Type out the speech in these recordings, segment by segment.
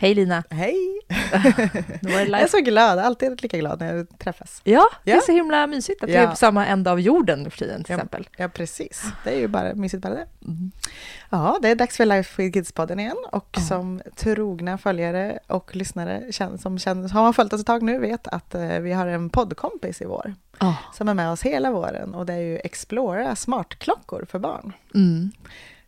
Hej Lina! Hej! Jag är så glad, alltid lika glad när jag träffas. Ja, det är så himla mysigt att vi Ja. är på samma ända av jorden nu för tiden till Ja. exempel. Ja, precis. Det är ju bara mysigt bara det. Ja, det är dags för Life with Kids-podden igen och som trogna följare och lyssnare som känner, har man följt oss ett tag nu vet att eh, vi har en poddkompis i vår Ja. som är med oss hela våren och det är ju Explora smartklockor för barn Mm.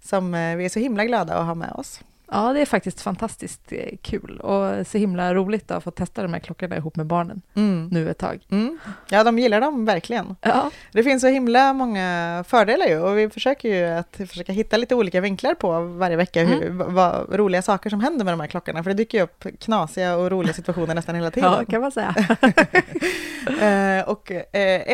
som eh, vi är så himla glada att ha med oss. Ja, det är faktiskt fantastiskt eh, kul och så himla roligt att få testa de här klockorna ihop med barnen nu ett tag. Mm. Ja, de gillar dem verkligen. Ja, Det finns så himla många fördelar ju och vi försöker ju att försöka hitta lite olika vinklar på varje vecka hur, Mm. vad, vad roliga saker som händer med de här klockorna för det dyker ju upp knasiga och roliga situationer nästan hela tiden. ja kan man säga. Eh, och eh,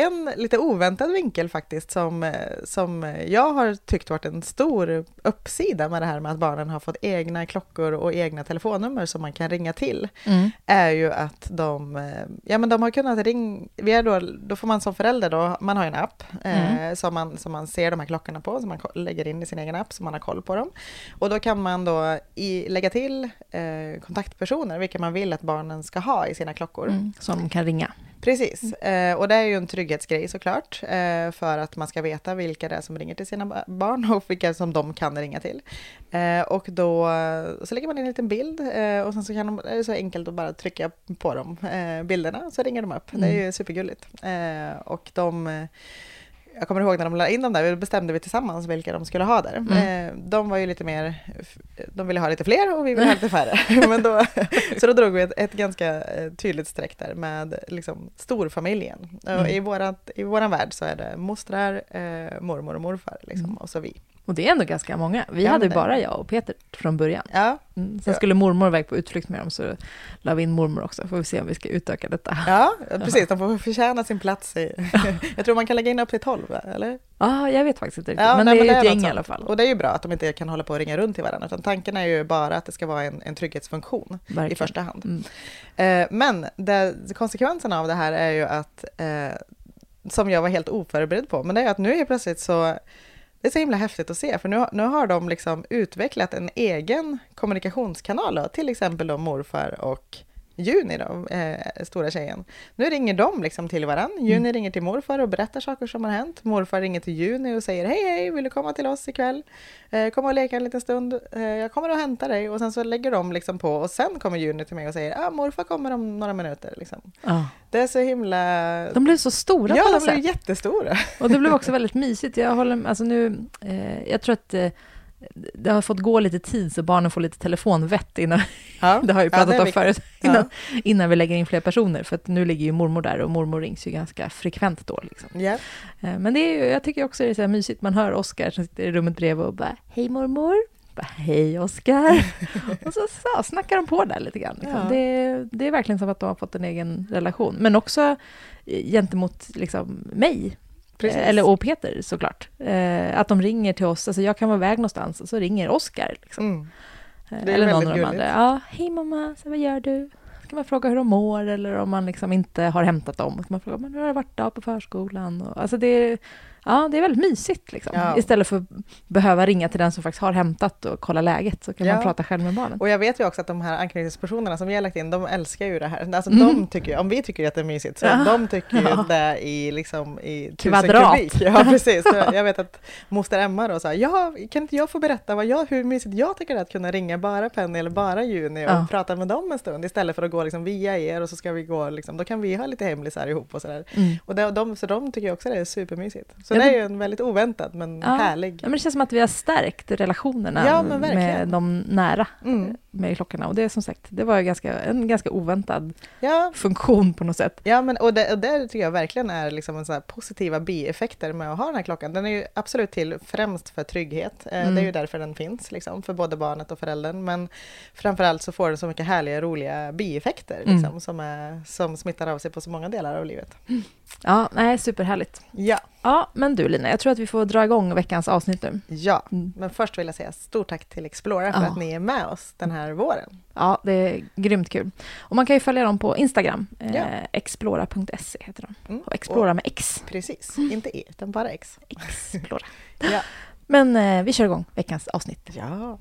en lite oväntad vinkel faktiskt som, som jag har tyckt varit en stor uppsida med det här med att barnen har fått egna klockor och egna telefonnummer som man kan ringa till Mm. är ju att de, eh, ja men de har kunnat ringa, vi är då, då får man som förälder då, man har ju en app eh, som, man, som man ser de här klockorna på, som man lägger in i sin egen app så man har koll på dem. Och då kan man då i, lägga till eh, kontaktpersoner, vilka man vill att barnen ska ha i sina klockor. Mm. Som kan ringa. Precis, eh, och det är ju en trygghetsgrej såklart, eh, för att man ska veta vilka det är som ringer till sina ba- barn och vilka som de kan ringa till. Eh, och då så lägger man in en liten bild eh, och sen så kan de, det är så enkelt att bara trycka på de eh, bilderna så ringer de upp. Det är ju supergulligt. Eh, och de eh, jag kommer ihåg när de la in dem där, då bestämde vi tillsammans vilka de skulle ha där. Eh, de var ju lite mer, de ville ha lite fler och vi ville ha lite färre. Men då, så då drog vi ett, ett ganska eh, tydligt streck där med liksom storfamiljen. Och i, vårat, I våran värld så är det mostrar, eh, mormor och morfar liksom, och så vi. Och det är ändå ganska många. Vi Ja, hade men ju det- bara jag och Peter från början. Ja, Mm. Sen Ja. skulle mormor iväg på utflykt med dem så la vi in mormor också. Får vi se om vi ska utöka detta. ja precis. De får förtjäna sin plats i... jag tror man kan lägga in upp till 12, va? eller? Ja, jag vet faktiskt inte riktigt. Ja, men nej, det är ju något ett gäng i alla fall. Och det är ju bra att de inte kan hålla på och ringa runt till varandra, utan tanken är ju bara att det ska vara en, en trygghetsfunktion i Verkligen. första hand. Mm. Eh, men det, konsekvenserna av det här är ju att, eh, som jag var helt oförberedd på, men det är att nu är plötsligt så, det är så himla häftigt att se, för nu, nu har de liksom utvecklat en egen kommunikationskanal, då, till exempel då morfar och Juni, då, eh, stora tjejen. Nu ringer de liksom till varann. Juni ringer till morfar och berättar saker som har hänt. Morfar ringer till Juni och säger hej hej, vill du komma till oss ikväll? Eh, kom och leka en liten stund. Eh, jag kommer att hämta dig. Och sen så lägger de liksom på och sen kommer Juni till mig och säger ah, morfar kommer om några minuter. Liksom. Ja. Det är så himla... De blev så stora ja, på de något sätt. jättestora. Och det blev också väldigt mysigt. Jag håller alltså nu, eh, jag tror att eh, det har fått gå lite tid så barnen får lite telefonvett innan, Ja, det har vi ja, pratat är om förut, Ja. innan, innan vi lägger in fler personer, för att nu ligger ju mormor där och mormor rings ju ganska frekvent då. Liksom. Ja. Eh, Men det är ju, jag tycker också det är så här mysigt, man hör Oskar som sitter i rummet bredvid och bara ”Hej mormor”, bara ”Hej Oskar” och så, så snackar de på där lite grann. Liksom. Ja. Det, det är verkligen som att de har fått en egen relation, men också eh, gentemot liksom, mig, Precis. Eller och Peter såklart. Eh, att de ringer till oss, alltså jag kan vara iväg någonstans och så ringer Oskar. Liksom. Mm. Eh, är eller någon av de andra. Ja, hej mamma, så vad gör du? Ska man fråga hur de mår eller om man liksom inte har hämtat dem. Så man frågar, men hur har det varit då på förskolan? Och, alltså det, Ja, det är väldigt mysigt liksom. Ja. Istället för att behöva ringa till den som faktiskt har hämtat och kolla läget så kan Ja. man prata själv med barnen. Och jag vet ju också att de här anknytningspersonerna som vi har lagt in, de älskar ju det här. Alltså Mm. de tycker om vi tycker att det är mysigt, så Ja. de tycker ju det i liksom i tusen Kvadrat. kubik. Ja, precis. Så jag vet att moster Emma då sa, ja, kan inte jag få berätta vad jag, hur mysigt jag tycker det är att kunna ringa bara Penny eller bara Juni och Ja. prata med dem en stund istället för att gå liksom via er och så ska vi gå, liksom, då kan vi ha lite hemlisar ihop och sådär. Mm. Och de, de, så de tycker också det är supermysigt. Så Det- är ju en väldigt oväntad men Ja. härlig. Ja, men det känns som att vi har stärkt relationerna Ja, med de nära Mm. Med klockorna. Och det är som sagt, det var ganska, en ganska oväntad Ja, funktion på något sätt. Ja, men och det, och det tycker jag verkligen är liksom en sån positiva bieffekter med att ha den här klockan. Den är ju absolut till främst för trygghet. Mm. Det är ju därför den finns, liksom, för både barnet och föräldern. Men framförallt så får den så mycket härliga, roliga bieffekter Mm. liksom, som, är, som smittar av sig på så många delar av livet. Ja, nej, superhärligt. Ja, Ja, men du Lina, jag tror att vi får dra igång veckans avsnitt nu. ja. Mm. Men först vill jag säga stort tack till Explora för Ja. att ni är med oss den här våren. Ja, det är grymt kul. Och man kan ju följa dem på Instagram. Eh, Ja. Explora.se heter de. Mm. Och Explora med X. Precis, inte E, utan bara X. Explora. Ja. Men eh, vi kör igång veckans avsnitt. ja.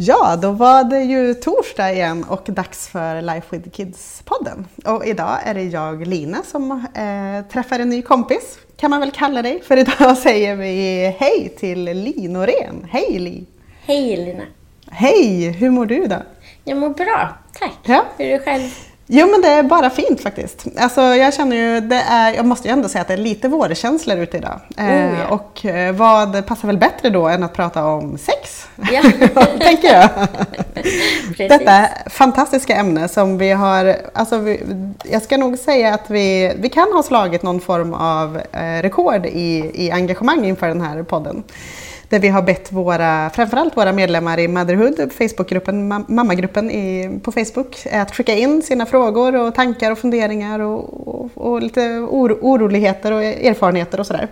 Ja, då var det ju torsdag igen och dags för Life with Kids-podden. Och idag är det jag, Lina, som eh, träffar en ny kompis, kan man väl kalla dig. För idag säger vi hej till Li Norén. Hej Li! Hej Lina. Hej, hur mår du idag? Jag mår bra, tack. Ja. Hur är du själv? Jo men det är bara fint faktiskt. Alltså jag känner ju, det är, jag måste ju ändå säga att det är lite vårkänslor ute idag. Oh, ja. Och eh, vad passar väl bättre då än att prata om sex? Ja. tänker jag. Detta fantastiska ämne som vi har, alltså vi, jag ska nog säga att vi, vi kan ha slagit någon form av eh, rekord i, i engagemang inför den här podden. Där vi har bett våra, framförallt våra medlemmar i Motherhood, Facebookgruppen, mam- mammagruppen i, på Facebook, att skicka in sina frågor och tankar och funderingar och, och, och lite oro, oroligheter och erfarenheter och sådär.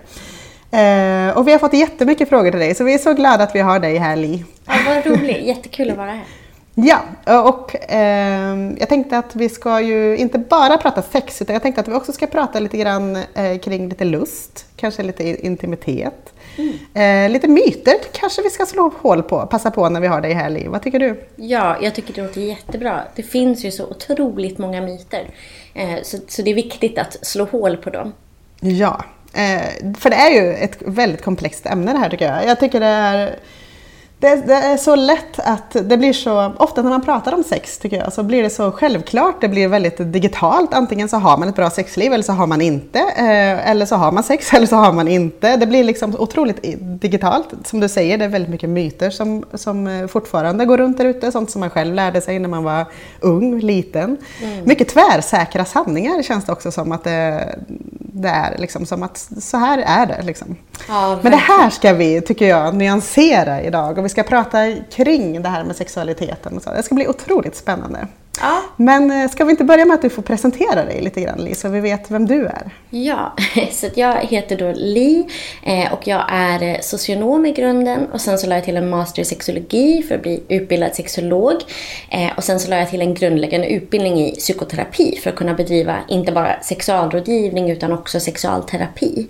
Eh, och vi har fått jättemycket frågor till dig, så vi är så glada att vi har dig här Li. Ja, vad roligt, jättekul att vara här. Ja, och ehm, jag tänkte att vi ska ju inte bara prata sex, utan jag tänkte att vi också ska prata lite grann eh, kring lite lust, kanske lite i- intimitet. Eh, lite myter kanske vi ska slå hål på, passa på när vi har dig här Li. Vad tycker du? Ja, jag tycker det låter jättebra. Det finns ju så otroligt många myter. Eh, så, så det är viktigt att slå hål på dem. Ja, eh, för det är ju ett väldigt komplext ämne det här tycker jag. Jag tycker det är det, det är så lätt att det blir så, ofta när man pratar om sex tycker jag, så blir det så självklart, det blir väldigt digitalt. Antingen så har man ett bra sexliv eller så har man inte. Eh, eller så har man sex eller så har man inte. Det blir liksom otroligt digitalt. Som du säger, det är väldigt mycket myter som, som eh, fortfarande går runt där ute. Sånt som man själv lärde sig när man var ung, liten. Mycket tvärsäkra sanningar känns det också som att det, det är. Liksom, som att så här är det. Liksom. Ja, Men det här ska vi, tycker jag, nyansera idag. Och vi ska prata kring det här med sexualiteten. Det ska bli otroligt spännande. Ja, Men eh, ska vi inte börja med att du får presentera dig lite grann, Li, så vi vet vem du är? ja. så jag heter då Li eh, och jag är eh, socionom i grunden och sen så la jag till en master i sexologi för att bli utbildad sexolog. Och sen så la jag till en grundläggande utbildning i psykoterapi för att kunna bedriva inte bara sexualrådgivning utan också sexualterapi.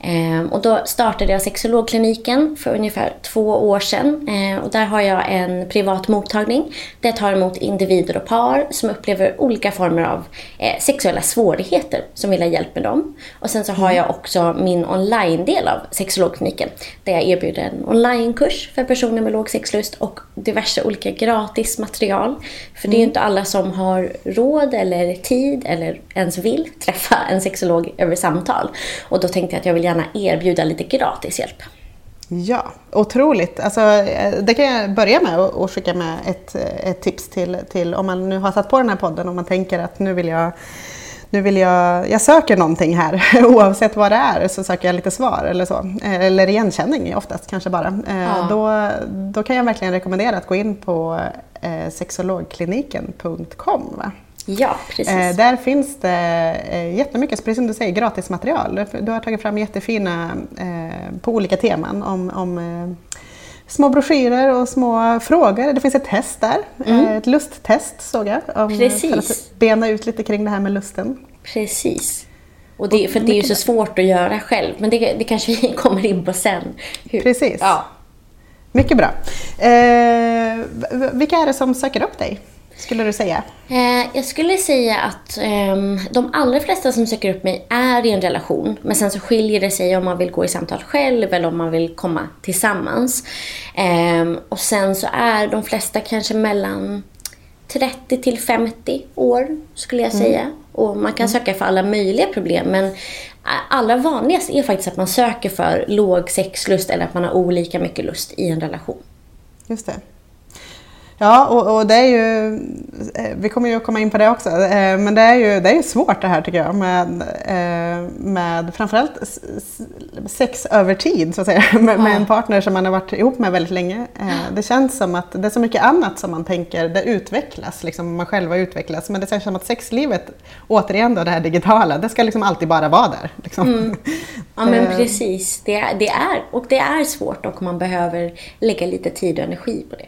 Ehm, och då startade jag sexologkliniken för ungefär två år sedan. Ehm, och där har jag en privat mottagning där jag tar emot individer och par som upplever olika former av eh, sexuella svårigheter som vill ha hjälp med dem. Och sen så har jag också min online-del av sexologkliniken där jag erbjuder en onlinekurs för personer med låg sexlust och diverse olika gratis material. För det är ju inte alla som har råd eller tid eller ens vill träffa en sexolog över samtal. Och då tänkte jag att jag vill gärna erbjuda lite gratis hjälp. Ja, otroligt. Alltså, eh, det kan jag börja med och och skicka med ett, eh, ett tips till, till om man nu har satt på den här podden och man tänker att nu vill jag nu vill jag, jag söker någonting här, oavsett vad det är så söker jag lite svar eller så. Eh, Eller igenkänning oftast kanske bara. Ja. Då, då kan jag verkligen rekommendera att gå in på sexologkliniken.com. Va? Ja, precis. Eh, där finns det eh, jättemycket, precis som du säger, gratismaterial. Du har tagit fram jättefina eh, på olika teman om, om eh, små broschyrer och små frågor. Det finns ett test där, Mm. eh, ett lusttest såg jag. Om, Precis. För att bena ut lite kring det här med lusten. Precis. Och det, för det är ju så svårt att göra själv, men det, det kanske vi kommer in på sen. Hur- Precis. Ja. Mycket bra. Eh, vilka är det som söker upp dig, skulle du säga? Eh, jag skulle säga att ehm, de allra flesta som söker upp mig är i en relation. Men sen så skiljer det sig om man vill gå i samtal själv eller om man vill komma tillsammans. Ehm, och sen så är de flesta kanske mellan 30 till 50 år skulle jag säga. Och man kan söka för alla möjliga problem men allra vanligast är faktiskt att man söker för låg sexlust eller att man har olika mycket lust i en relation. Just det. Ja, och, och det är ju, eh, vi kommer ju att komma in på det också, eh, men det är ju, det är ju svårt det här tycker jag med, eh, med framförallt sex över tid så att säga, med, med en partner som man har varit ihop med väldigt länge. Det känns som att det är så mycket annat som man tänker, det utvecklas, liksom man själva utvecklas, men det känns som att sexlivet, återigen då det här digitala, det ska liksom alltid bara vara där. Liksom. Ja men precis, det det är, och det är svårt och man behöver lägga lite tid och energi på det.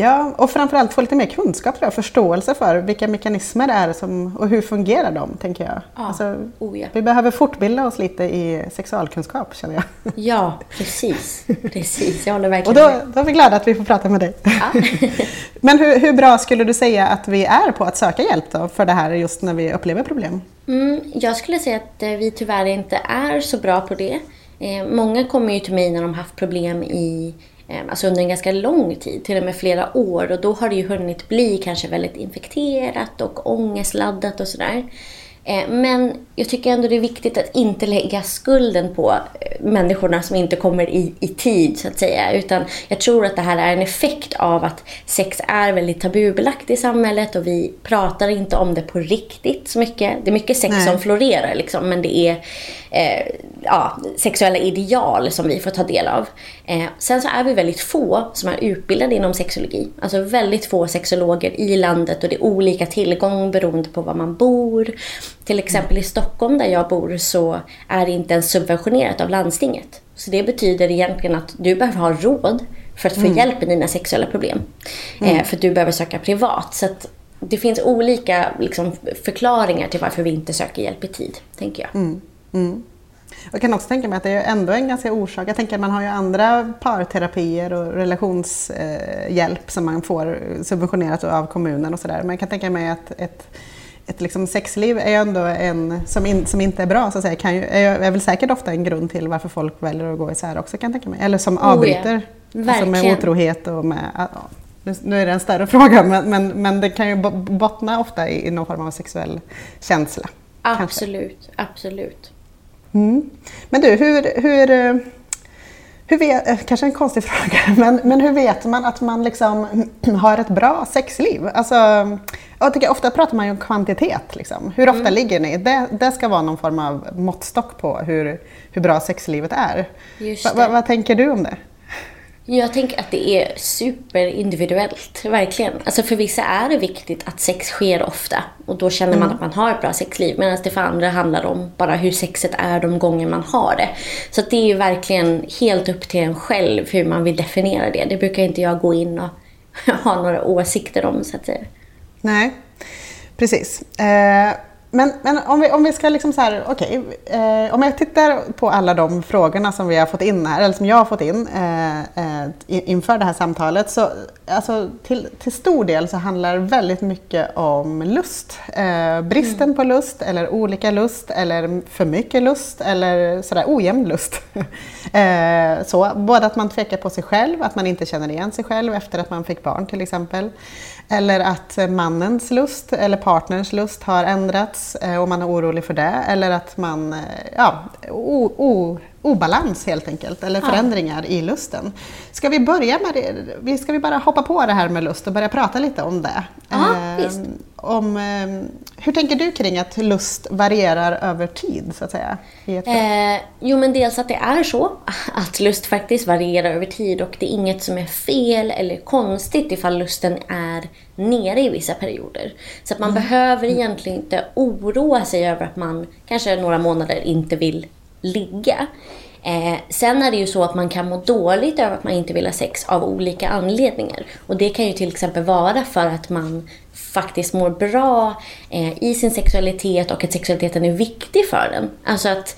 Ja, och framförallt få lite mer kunskap jag, förståelse för vilka mekanismer det är som, och hur fungerar de, tänker jag. Alltså, Oh, ja. Vi behöver fortbilda oss lite i sexualkunskap, känner jag. Ja, precis. Precis, jag håller Och verkligen då, med. då är vi glada att vi får prata med dig. Ja. Men hur, hur bra skulle du säga att vi är på att söka hjälp då, för det här just när vi upplever problem? Mm, jag skulle säga att eh, vi tyvärr inte är så bra på det. Eh, många kommer ju till mig när de haft problem i, alltså under en ganska lång tid, till och med flera år. Och då har det ju hunnit bli kanske väldigt infekterat och ångestladdat och sådär. Eh, Men jag tycker ändå det är viktigt att inte lägga skulden på eh, människorna som inte kommer i, i tid så att säga. Utan jag tror att det här är en effekt av att sex är väldigt tabubelagt i samhället och vi pratar inte om det på riktigt så mycket. Det är mycket sex Nej. som florerar liksom, men det är eh, ja, sexuella ideal som vi får ta del av. Eh, sen så är vi väldigt få som är utbildade inom sexologi. Alltså väldigt få sexologer i landet och det är olika tillgång beroende på var man bor. Till exempel i Stockholm där jag bor så är det inte ens subventionerat av landstinget. Så det betyder egentligen att du behöver ha råd för att få hjälp med dina sexuella problem. Eh, för att du behöver söka privat. Så det finns olika liksom, förklaringar till varför vi inte söker hjälp i tid, tänker jag. Jag kan också tänka mig att det är ändå en ganska orsak. Jag tänker att man har ju andra parterapier och relationshjälp som man får subventionerat av kommunen och sådär. Men jag kan tänka mig att ett, ett liksom sexliv är ändå en som, in, som inte är bra så att säga. Kan ju, är, är väl säkert ofta en grund till varför folk väljer att gå isär också kan jag tänka mig. Eller som Oh ja, avbryter. alltså med otrohet och med... Ja, nu- är det en större fråga men, men, men det kan ju bo- bottna ofta i, i någon form av sexuell känsla. kanske. Absolut, absolut. Mm. Men du, hur, hur, hur vet, eh, kanske en konstig fråga, men, men hur vet man att man liksom har ett bra sexliv? Alltså, jag tycker ofta pratar man ju om kvantitet. Liksom. Hur ofta ligger ni? Det, det ska vara någon form av måttstock på hur, hur bra sexlivet är. Va, va, vad tänker du om det? Jag tänker att det är superindividuellt, verkligen. Alltså för vissa är det viktigt att sex sker ofta och då känner man att man har ett bra sexliv. Medan det för andra handlar om bara hur sexet är de gånger man har det. Så det är ju verkligen helt upp till en själv hur man vill definiera det. Det brukar inte jag gå in och ha några åsikter om så att säga. Nej, precis. Eh, men, men om, vi, om vi ska liksom så här, okej, eh, om jag tittar på alla de frågorna som vi har fått in här, eller som jag har fått in eh, eh, inför det här samtalet, så alltså, till, till stor del så handlar det väldigt mycket om lust. Eh, bristen på lust, eller olika lust, eller för mycket lust, eller sådär ojämn lust. eh, så, både att man tvekar på sig själv, att man inte känner igen sig själv efter att man fick barn till exempel. Eller att mannens lust eller partners lust har ändrats eh, och man är orolig för det. Eller att man, eh, ja, o, o, obalans helt enkelt, eller förändringar i lusten. Ska vi börja med det? Ska vi bara hoppa på det här med lust och börja prata lite om det? Ja, Eh, visst. Om eh, hur tänker du kring att lust varierar över tid så att säga? Eh, jo men dels att det är så att lust faktiskt varierar över tid och det är inget som är fel eller konstigt ifall lusten är nere i vissa perioder. Så att man mm. behöver egentligen inte oroa sig över att man kanske några månader inte vill ligga. Eh, sen är det ju så att man kan må dåligt över att man inte vill ha sex av olika anledningar. Och det kan ju till exempel vara för att man faktiskt mår bra eh, i sin sexualitet och att sexualiteten är viktig för den. Alltså att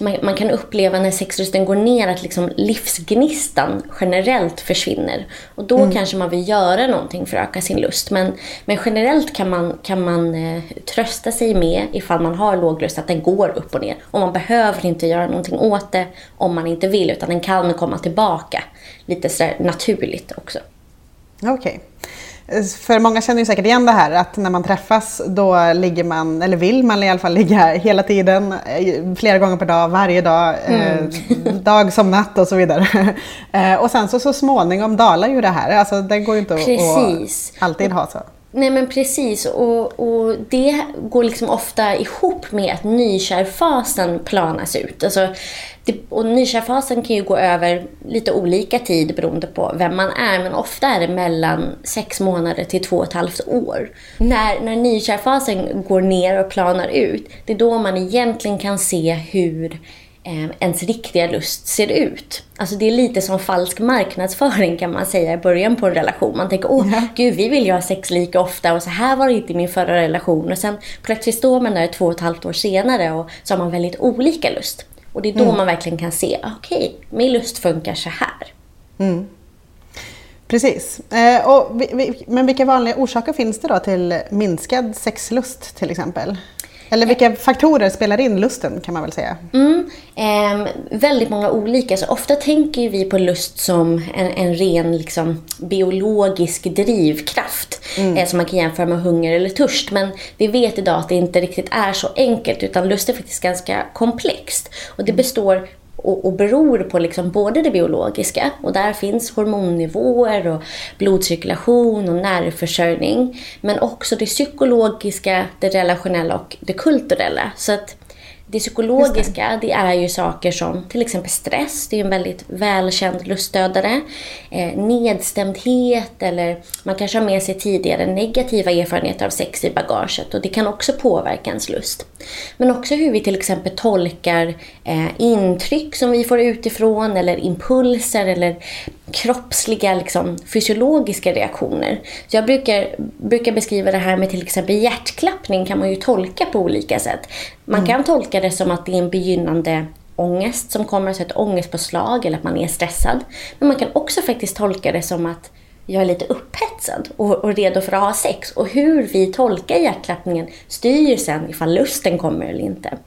man, man, kan uppleva när sexlusten går ner att liksom livsgnistan generellt försvinner. Och då mm. kanske man vill göra någonting för att öka sin lust. Men, men generellt kan man, kan man eh, trösta sig med, ifall man har låg lust, att den går upp och ner. Och man behöver inte göra någonting åt det om man inte vill, utan den kan komma tillbaka lite sådär naturligt också. Okej. Okay. För många känner ju säkert igen det här att när man träffas då ligger man, eller vill man i alla fall ligga hela tiden, eh, flera gånger per dag, varje dag, eh, mm. eh, dag som natt och så vidare. Eh, och sen så, så småningom dalar ju det här, alltså det går ju inte Precis. att alltid ha så. Nej men precis och, och det går liksom ofta ihop med att nykärfasen planas ut. Alltså, och nykärfasen kan ju gå över lite olika tid beroende på vem man är men ofta är det mellan sex månader till två och ett halvt år. När, när nykärfasen går ner och planar ut, det är då man egentligen kan se hur eh, ens riktiga lust ser ut. Alltså det är lite som falsk marknadsföring kan man säga i början på en relation. Man tänker åh gud vi vill ju ha sex lika ofta och så här var det inte i min förra relation. Och sen plötsligt står man där två och ett halvt år senare och så har man väldigt olika lust. Och det är då mm. man verkligen kan se, okej, okay, min lust funkar så här. Mm. Precis. Eh, och vi, vi, men vilka vanliga orsaker finns det då till minskad sexlust till exempel? Eller vilka faktorer spelar in lusten kan man väl säga? Mm, eh, väldigt många olika. Så ofta tänker vi på lust som en, en ren liksom, biologisk drivkraft. Mm. Eh, som man kan jämföra med hunger eller törst. Men vi vet idag att det inte riktigt är så enkelt. Utan lust är faktiskt ganska komplext. Och det mm. består och, och beror på liksom både det biologiska och där finns hormonnivåer och blodcirkulation och nervförsörjning. Men också det psykologiska, det relationella och det kulturella. Så att det psykologiska det. det. är ju saker som till exempel stress, det är en väldigt välkänd lustdödare. Eh, nedstämdhet eller man kanske har med sig tidigare negativa erfarenheter av sex i bagaget och det kan också påverka ens lust. Men också hur vi till exempel tolkar eh, intryck som vi får utifrån eller impulser eller kroppsliga liksom, fysiologiska reaktioner. Så jag brukar, brukar beskriva det här med till exempel hjärtklappning kan man ju tolka på olika sätt. Man mm. kan tolka det som att det är en begynnande ångest som kommer, så ett ångestpåslag eller att man är stressad. Men man kan också faktiskt tolka det som att jag är lite upphetsad och, och redo för att ha sex. Och hur vi tolkar hjärtklappningen styr sen ifall lusten kommer eller inte.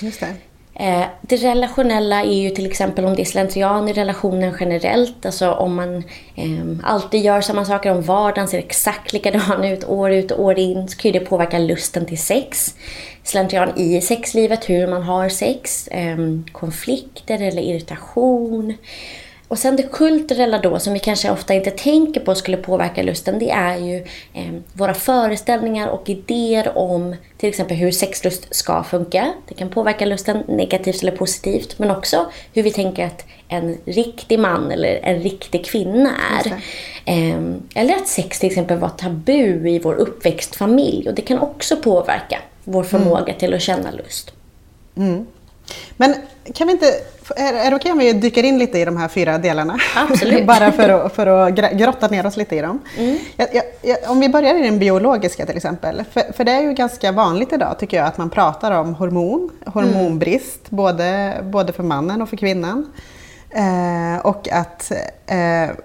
Just det. Eh, det relationella är ju till exempel om det är slentrian i relationen generellt. Alltså om man eh, alltid gör samma saker, om vardagen ser exakt likadan ut år ut och år in så kan det påverka lusten till sex. Slentrian i sexlivet, hur man har sex, eh, konflikter eller irritation. Och sen det kulturella då, som vi kanske ofta inte tänker på skulle påverka lusten, det är ju eh, våra föreställningar och idéer om till exempel hur sexlust ska funka. Det kan påverka lusten negativt eller positivt, men också hur vi tänker att en riktig man eller en riktig kvinna är. Eh, eller att sex till exempel var tabu i vår uppväxtfamilj och det kan också påverka vår förmåga mm. till att känna lust. Mm. Men kan vi inte, är, är det okej om vi dyker in lite i de här fyra delarna? Absolut. Bara för att, för att grotta ner oss lite i dem. Mm. Jag, jag, om vi börjar i den biologiska till exempel. För, för det är ju ganska vanligt idag tycker jag att man pratar om hormon, hormonbrist, mm. både, både för mannen och för kvinnan. Eh, och att, eh,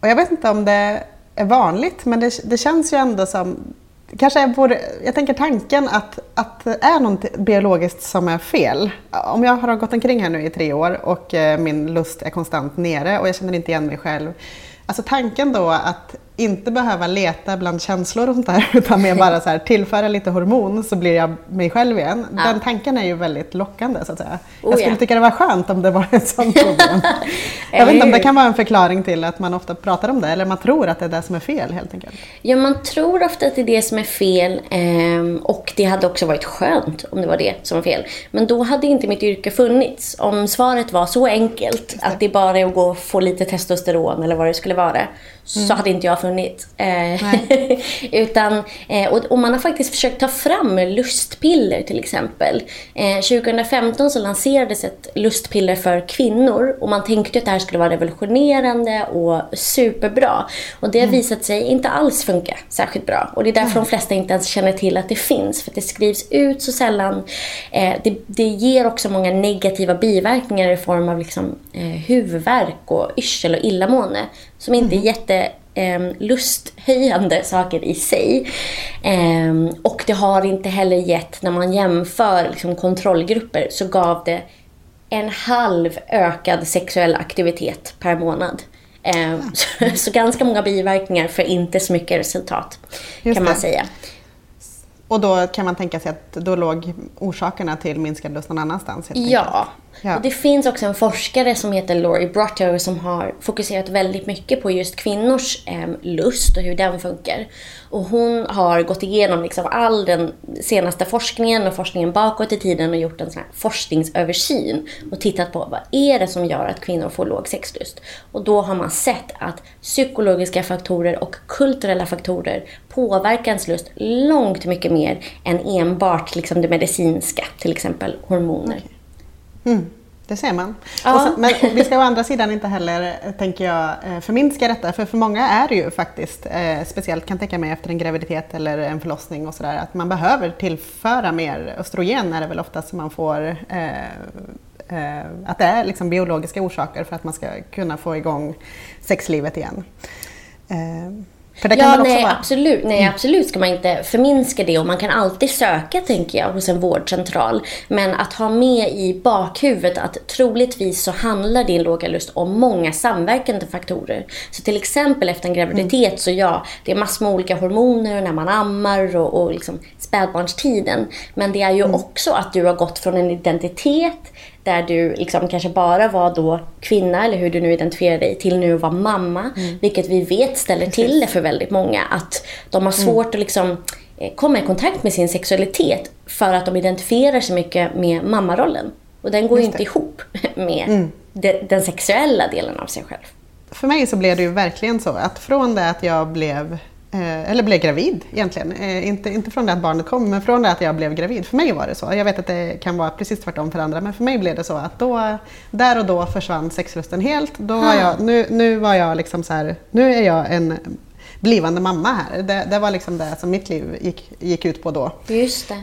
och jag vet inte om det är vanligt men det, det känns ju ändå som kanske är jag tänker tanken att, att det är något biologiskt som är fel. Om jag har gått omkring här nu i tre år och eh, min lust är konstant nere och jag känner inte igen mig själv. Alltså tanken då att inte behöva leta bland känslor och sånt där utan mer bara så här, tillföra lite hormon så blir jag mig själv igen. Ja. Den tanken är ju väldigt lockande så att säga. Oh, jag skulle ja. tycka det var skönt om det var ett sånt problem. jag vet inte om det kan vara en förklaring till att man ofta pratar om det eller man tror att det är det som är fel helt enkelt. Ja, man tror ofta att det är det som är fel ehm, och det hade också varit skönt om det var det som var fel. Men då hade inte mitt yrke funnits. Om svaret var så enkelt att det bara är att gå och få lite testosteron eller vad det skulle vara så hade inte jag funnits. Eh, utan, eh, och, man har faktiskt försökt ta fram lustpiller till exempel. Eh, 2015 så lanserades ett lustpiller för kvinnor och man tänkte att det här skulle vara revolutionerande och superbra. Och det har visat sig inte alls funka särskilt bra. Och det är därför de flesta inte ens känner till att det finns. För det skrivs ut så sällan. Eh, det, det ger också många negativa biverkningar i form av liksom, eh, huvudvärk och yrsel och illamående. Som inte är jätte eh, lusthöjande saker i sig. Eh, och det har inte heller gett, när man jämför liksom, kontrollgrupper, så gav det en halv ökad sexuell aktivitet per månad. Eh, så, så ganska många biverkningar för inte så mycket resultat, Just kan man det. säga. Och då kan man tänka sig att då låg orsakerna till minskad lust någon annanstans Ja. enkelt. Ja. Och det finns också en forskare som heter Laurie Brotto som har fokuserat väldigt mycket på just kvinnors eh, lust och hur den funkar. Och hon har gått igenom liksom all den senaste forskningen och forskningen bakåt i tiden och gjort en sån här forskningsöversyn och tittat på vad är det som gör att kvinnor får låg sexlust. Och då har man sett att psykologiska faktorer och kulturella faktorer påverkar ens lust långt mycket mer än enbart liksom det medicinska, till exempel hormoner. Mm, det ser man. Ja. Så, men vi ska å andra sidan inte heller, eh, tänker jag, eh, förminska detta. För för många är det ju faktiskt, eh, speciellt kan jag tänka mig efter en graviditet eller en förlossning och sådär, att man behöver tillföra mer östrogen är det väl oftast som man får eh, eh, att det är liksom biologiska orsaker för att man ska kunna få igång sexlivet igen. För det kan ja, väl också nej, vara... Mm. absolut, nej, absolut ska man inte förminska det och man kan alltid söka, tänker jag, hos en vårdcentral. Men att ha med i bakhuvudet att troligtvis så handlar din låga lust om många samverkande faktorer. Så till exempel efter en graviditet Mm. så ja, det är massor med olika hormoner när man ammar och, och liksom spädbarnstiden. Men det är ju Mm. också att du har gått från en identitet där du liksom kanske bara var då kvinna, eller hur du nu identifierar dig, till nu att vara mamma. Vilket vi vet ställer till det för väldigt många. Att de har svårt att liksom eh, komma i kontakt med sin sexualitet för att de identifierar sig mycket med mammarollen. Och den går ju inte ihop med de, den sexuella delen av sig själv. För mig så blev det ju verkligen så att från det att jag blev eller blev gravid egentligen. Eh, inte, inte från det att barnet kom, men från det att jag blev gravid. För mig var det så. Jag vet att det kan vara precis tvärtom för andra, men för mig blev det så att då, där och då försvann sexlusten helt. Då var jag, nu, nu var jag liksom så här, nu är jag en blivande mamma här. Det, det var liksom det som mitt liv gick, gick ut på då. Just. Eh,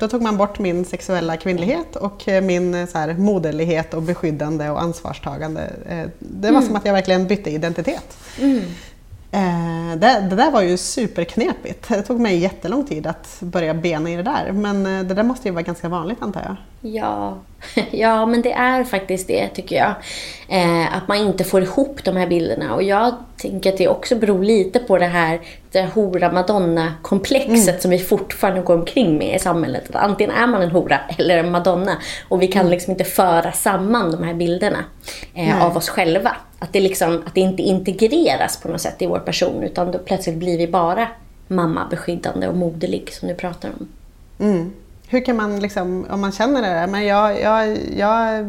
då tog man bort min sexuella kvinnlighet och eh, min eh, så här, moderlighet och beskyddande och ansvarstagande. Eh, det var som att jag verkligen bytte identitet. Eh, Eh, det, det där var ju superknepigt. Det tog mig jättelång tid att börja bena i det där. Men eh, det där måste ju vara ganska vanligt antar jag. Ja. ja, men det är faktiskt det tycker jag. Eh, att man inte får ihop de här bilderna. Och jag tänker att det också beror lite på det här det hora madonna-komplexet som vi fortfarande går omkring med i samhället. Att antingen är man en hora eller en madonna. Och vi kan liksom inte föra samman de här bilderna eh, av oss själva. Att det, liksom, att det inte integreras på något sätt i vår person. Utan då plötsligt blir vi bara mamma, beskyddande och moderlig som du pratar om. Mm. Hur kan man, liksom, om man känner det där, men jag, jag, jag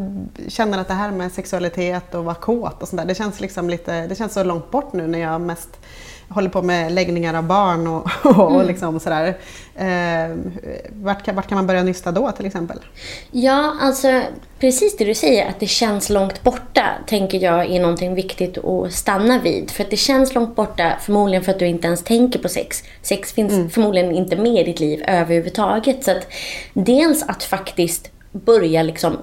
känner att det här med sexualitet och vara kåt och sånt där, det känns, liksom lite, det känns så långt bort nu när jag mest håller på med läggningar av barn och, och liksom sådär. Eh, vart, kan, vart kan man börja nysta då till exempel? Ja, alltså precis det du säger, att det känns långt borta, tänker jag är någonting viktigt att stanna vid. För att det känns långt borta, förmodligen för att du inte ens tänker på sex. Sex finns förmodligen inte med i ditt liv överhuvudtaget. Så att dels att faktiskt börja liksom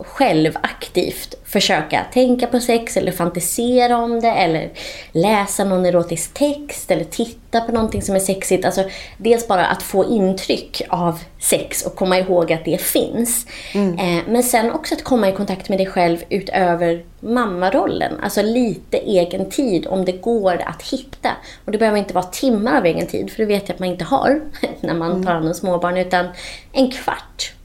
själv aktivt försöka tänka på sex eller fantisera om det eller läsa någon erotisk text eller titta på någonting som är sexigt. Alltså dels bara att få intryck av sex och komma ihåg att det finns. Mm. Eh, men sen också att komma i kontakt med dig själv utöver mammarollen. Alltså lite egen tid om det går att hitta. Och det behöver inte vara timmar av egen tid för det vet jag att man inte har när man mm. tar hand om småbarn utan en kvart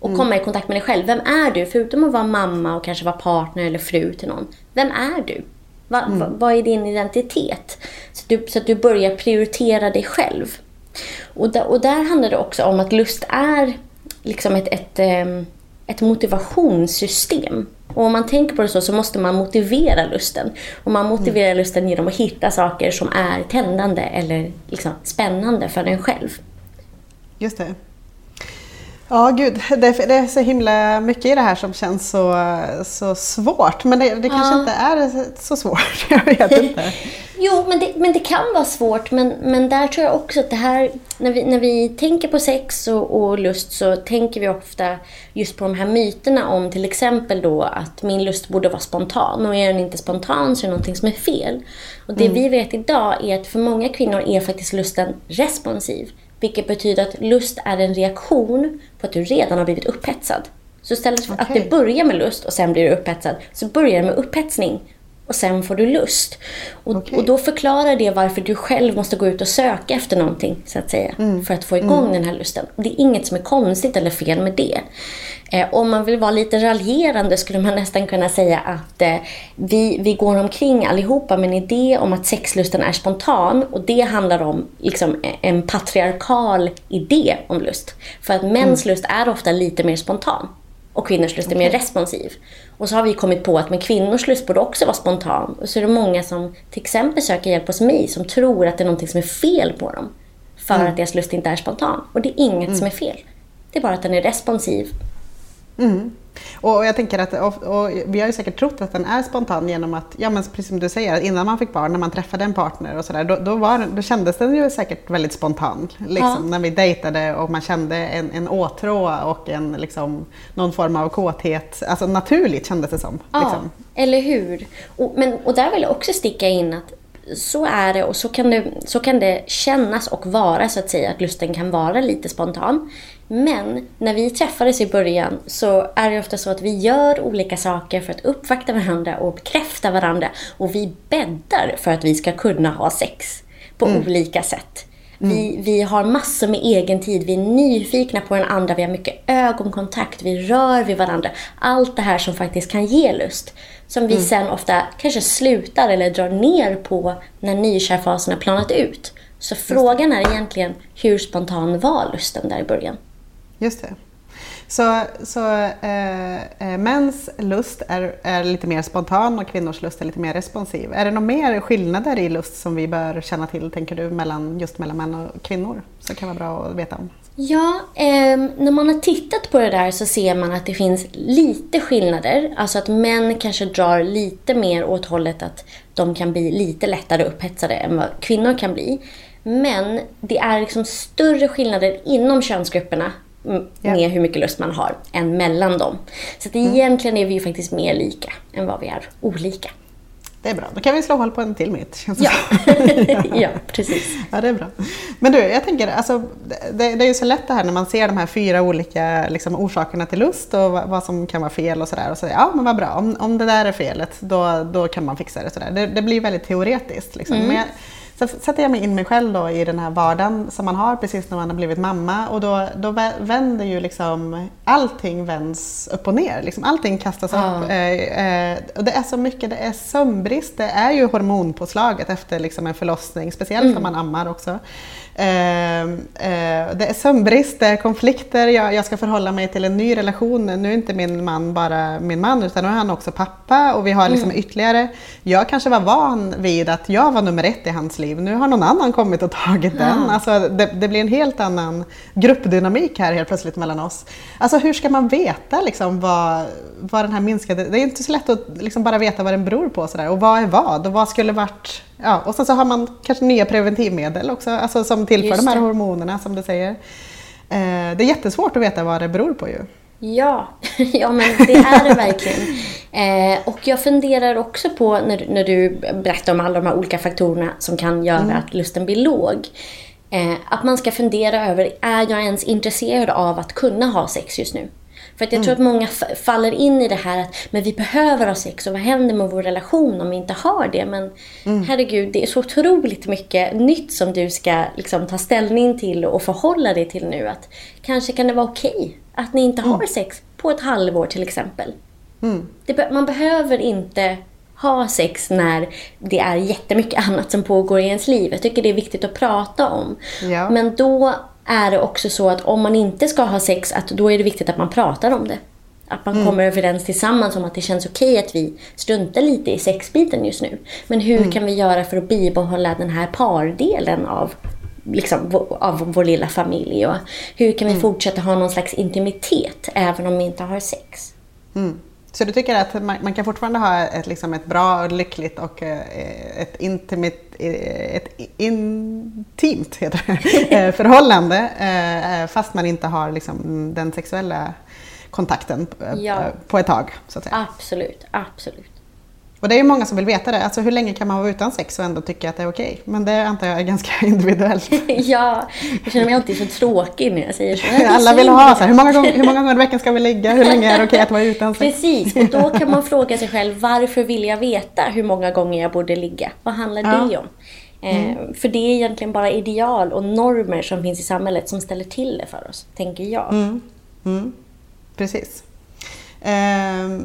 och mm. komma i kontakt med dig själv. Vem är du? Förutom att vara mamma och kanske vara partner eller fru till någon. Vem är du? Va, mm. va, vad är din identitet? Så att, du, så att du börjar prioritera dig själv. Och, da, och där handlar det också om att lust är liksom ett, ett, ehm, ett motivationssystem. Och om man tänker på det så, så måste man motivera lusten. Och man motiverar mm. lusten genom att hitta saker som är tändande eller liksom spännande för en själv. Just det. Ja, gud. Det, det, är så himla mycket i det här som känns så, så svårt. Men det, det kanske ja. inte är så svårt. Jag vet inte. jo, men det, men det kan vara svårt. Men, men där tror jag också att det här... När vi, när vi tänker på sex och, och lust så tänker vi ofta just på de här myterna om till exempel då att min lust borde vara spontan. Och är den inte spontan så är det någonting som är fel. Och det mm. vi vet idag är att för många kvinnor är faktiskt lusten responsiv. Vilket betyder att lust är en reaktion på att du redan har blivit upphetsad. Så istället för okay. att det börjar med lust och sen blir du upphetsad, så börjar det med upphetsning och sen får du lust. Och, okay. och då förklarar det varför du själv måste gå ut och söka efter någonting, så att säga, mm. för att få igång mm. den här lusten. Det är inget som är konstigt eller fel med det. Eh, om man vill vara lite raljerande skulle man nästan kunna säga att eh, vi, vi går omkring allihopa med en idé om att sexlusten är spontan och det handlar om liksom, en patriarkal idé om lust. För att mäns mm. lust är ofta lite mer spontan och kvinnors lust är okay. mer responsiv. Och så har vi kommit på att men kvinnors lust borde också vara spontan. Och så är det många som till exempel söker hjälp hos mig som tror att det är något som är fel på dem. För mm. att deras lust inte är spontan. Och det är inget mm. som är fel. Det är bara att den är responsiv Mm. Och jag tänker att, och, och, vi har ju säkert trott att den är spontan genom att, ja men precis som du säger, innan man fick barn, när man träffade en partner och sådär, då, då, då kändes den ju säkert väldigt spontan. Liksom, ja. När vi dejtade och man kände en, en åtrå och en, liksom, någon form av kåthet. Alltså naturligt kändes det som. Ja, liksom. eller hur. Och, men, och där vill jag också sticka in att så är det och så kan det, så kan det kännas och vara så att säga, att lusten kan vara lite spontan. Men när vi träffades i början så är det ofta så att vi gör olika saker för att uppvakta varandra och bekräfta varandra. Och vi bäddar för att vi ska kunna ha sex på mm. olika sätt. Mm. Vi, vi har massor med egen tid, vi är nyfikna på den andra, vi har mycket ögonkontakt, vi rör vid varandra. Allt det här som faktiskt kan ge lust. Som vi mm. sen ofta kanske slutar eller drar ner på när nykärfasen har planat ut. Så frågan är egentligen hur spontan var lusten där i början? Just det. Så, så eh, eh, mäns lust är, är lite mer spontan och kvinnors lust är lite mer responsiv. Är det några mer skillnader i lust som vi bör känna till, tänker du, mellan, just mellan män och kvinnor? Som kan vara bra att veta om. Ja, eh, när man har tittat på det där så ser man att det finns lite skillnader. Alltså att män kanske drar lite mer åt hållet att de kan bli lite lättare upphetsade än vad kvinnor kan bli. Men det är liksom större skillnader inom könsgrupperna med hur mycket lust man har än mellan dem. Så att mm. egentligen är vi ju faktiskt mer lika än vad vi är olika. Det är bra, då kan vi slå hål på en till myt. Ja. ja, precis. Ja, det är bra. Men du, jag tänker, alltså, det, det är ju så lätt det här när man ser de här fyra olika liksom, orsakerna till lust och vad, vad som kan vara fel och sådär. Och så, ja, men vad bra, om, om det där är felet, då, då kan man fixa det. Sådär. Det, det blir väldigt teoretiskt. Liksom. Mm. Men jag, så sätter jag mig in mig själv då i den här vardagen som man har precis när man har blivit mamma och då, då vänder ju liksom allting vänds upp och ner. Liksom allting kastas mm. upp. Eh, eh, och det är så mycket, det är sömnbrist, det är ju hormonpåslaget efter liksom en förlossning, speciellt mm. om man ammar också. Eh, eh, det är sömnbrist, det är konflikter, jag, jag, ska förhålla mig till en ny relation. Nu är inte min man bara min man utan nu är han också pappa och vi har liksom mm. ytterligare... Jag kanske var van vid att jag var nummer ett i hans liv. Nu har någon annan kommit och tagit den. Mm. Alltså, det, det, blir en helt annan gruppdynamik här helt plötsligt mellan oss. Alltså hur ska man veta liksom, vad, vad den här minskade... Det är inte så lätt att liksom bara veta vad den beror på sådär. och vad är vad och vad skulle varit Ja, och sen så har man kanske nya preventivmedel också, alltså som tillför de här hormonerna som du säger. Eh, det är jättesvårt att veta vad det beror på ju. Ja, ja, men det är det verkligen. Eh, och jag funderar också på, när, när du berättar om alla de här olika faktorerna som kan göra mm. att lusten blir låg. Eh, att man ska fundera över, är jag ens intresserad av att kunna ha sex just nu? För att jag mm. tror att många faller in i det här att men vi behöver ha sex och vad händer med vår relation om vi inte har det? Men mm. herregud, det är så otroligt mycket nytt som du ska liksom, ta ställning till och förhålla dig till nu. Att kanske kan det vara okej okay att ni inte mm. har sex på ett halvår till exempel. Mm. Det, man behöver inte ha sex när det är jättemycket annat som pågår i ens liv. Jag tycker det är viktigt att prata om. Ja. Men då är det också så att om man inte ska ha sex, att då är det viktigt att man pratar om det. Att man mm. kommer överens tillsammans om att det känns okej att vi struntar lite i sexbiten just nu. Men hur mm. kan vi göra för att bibehålla den här pardelen av, liksom, av vår lilla familj? Och hur kan vi mm. fortsätta ha någon slags intimitet även om vi inte har sex? Så du tycker att man, man, kan fortfarande ha ett, liksom ett bra, lyckligt och eh, ett, intimit, eh, ett intimt heter eh, förhållande fast man inte har liksom den sexuella kontakten ja. på ett tag? Så att säga. Absolut, absolut. Och det är ju många som vill veta det. Alltså hur länge kan man vara utan sex och ändå tycka att det är okej? Okay? Men det antar jag är ganska individuellt. ja, jag känner mig alltid så tråkig när jag säger så. Alla vill ha så här, hur många, gånger, hur många gånger i veckan ska vi ligga? Hur länge är det okej okay att vara utan sex? Precis, och då kan man fråga sig själv varför vill jag veta hur många gånger jag borde ligga? Vad handlar ja. det om? Eh, mm. För det är egentligen bara ideal och normer som finns i samhället som ställer till det för oss, tänker jag. Mm. Mm. Precis. Eh,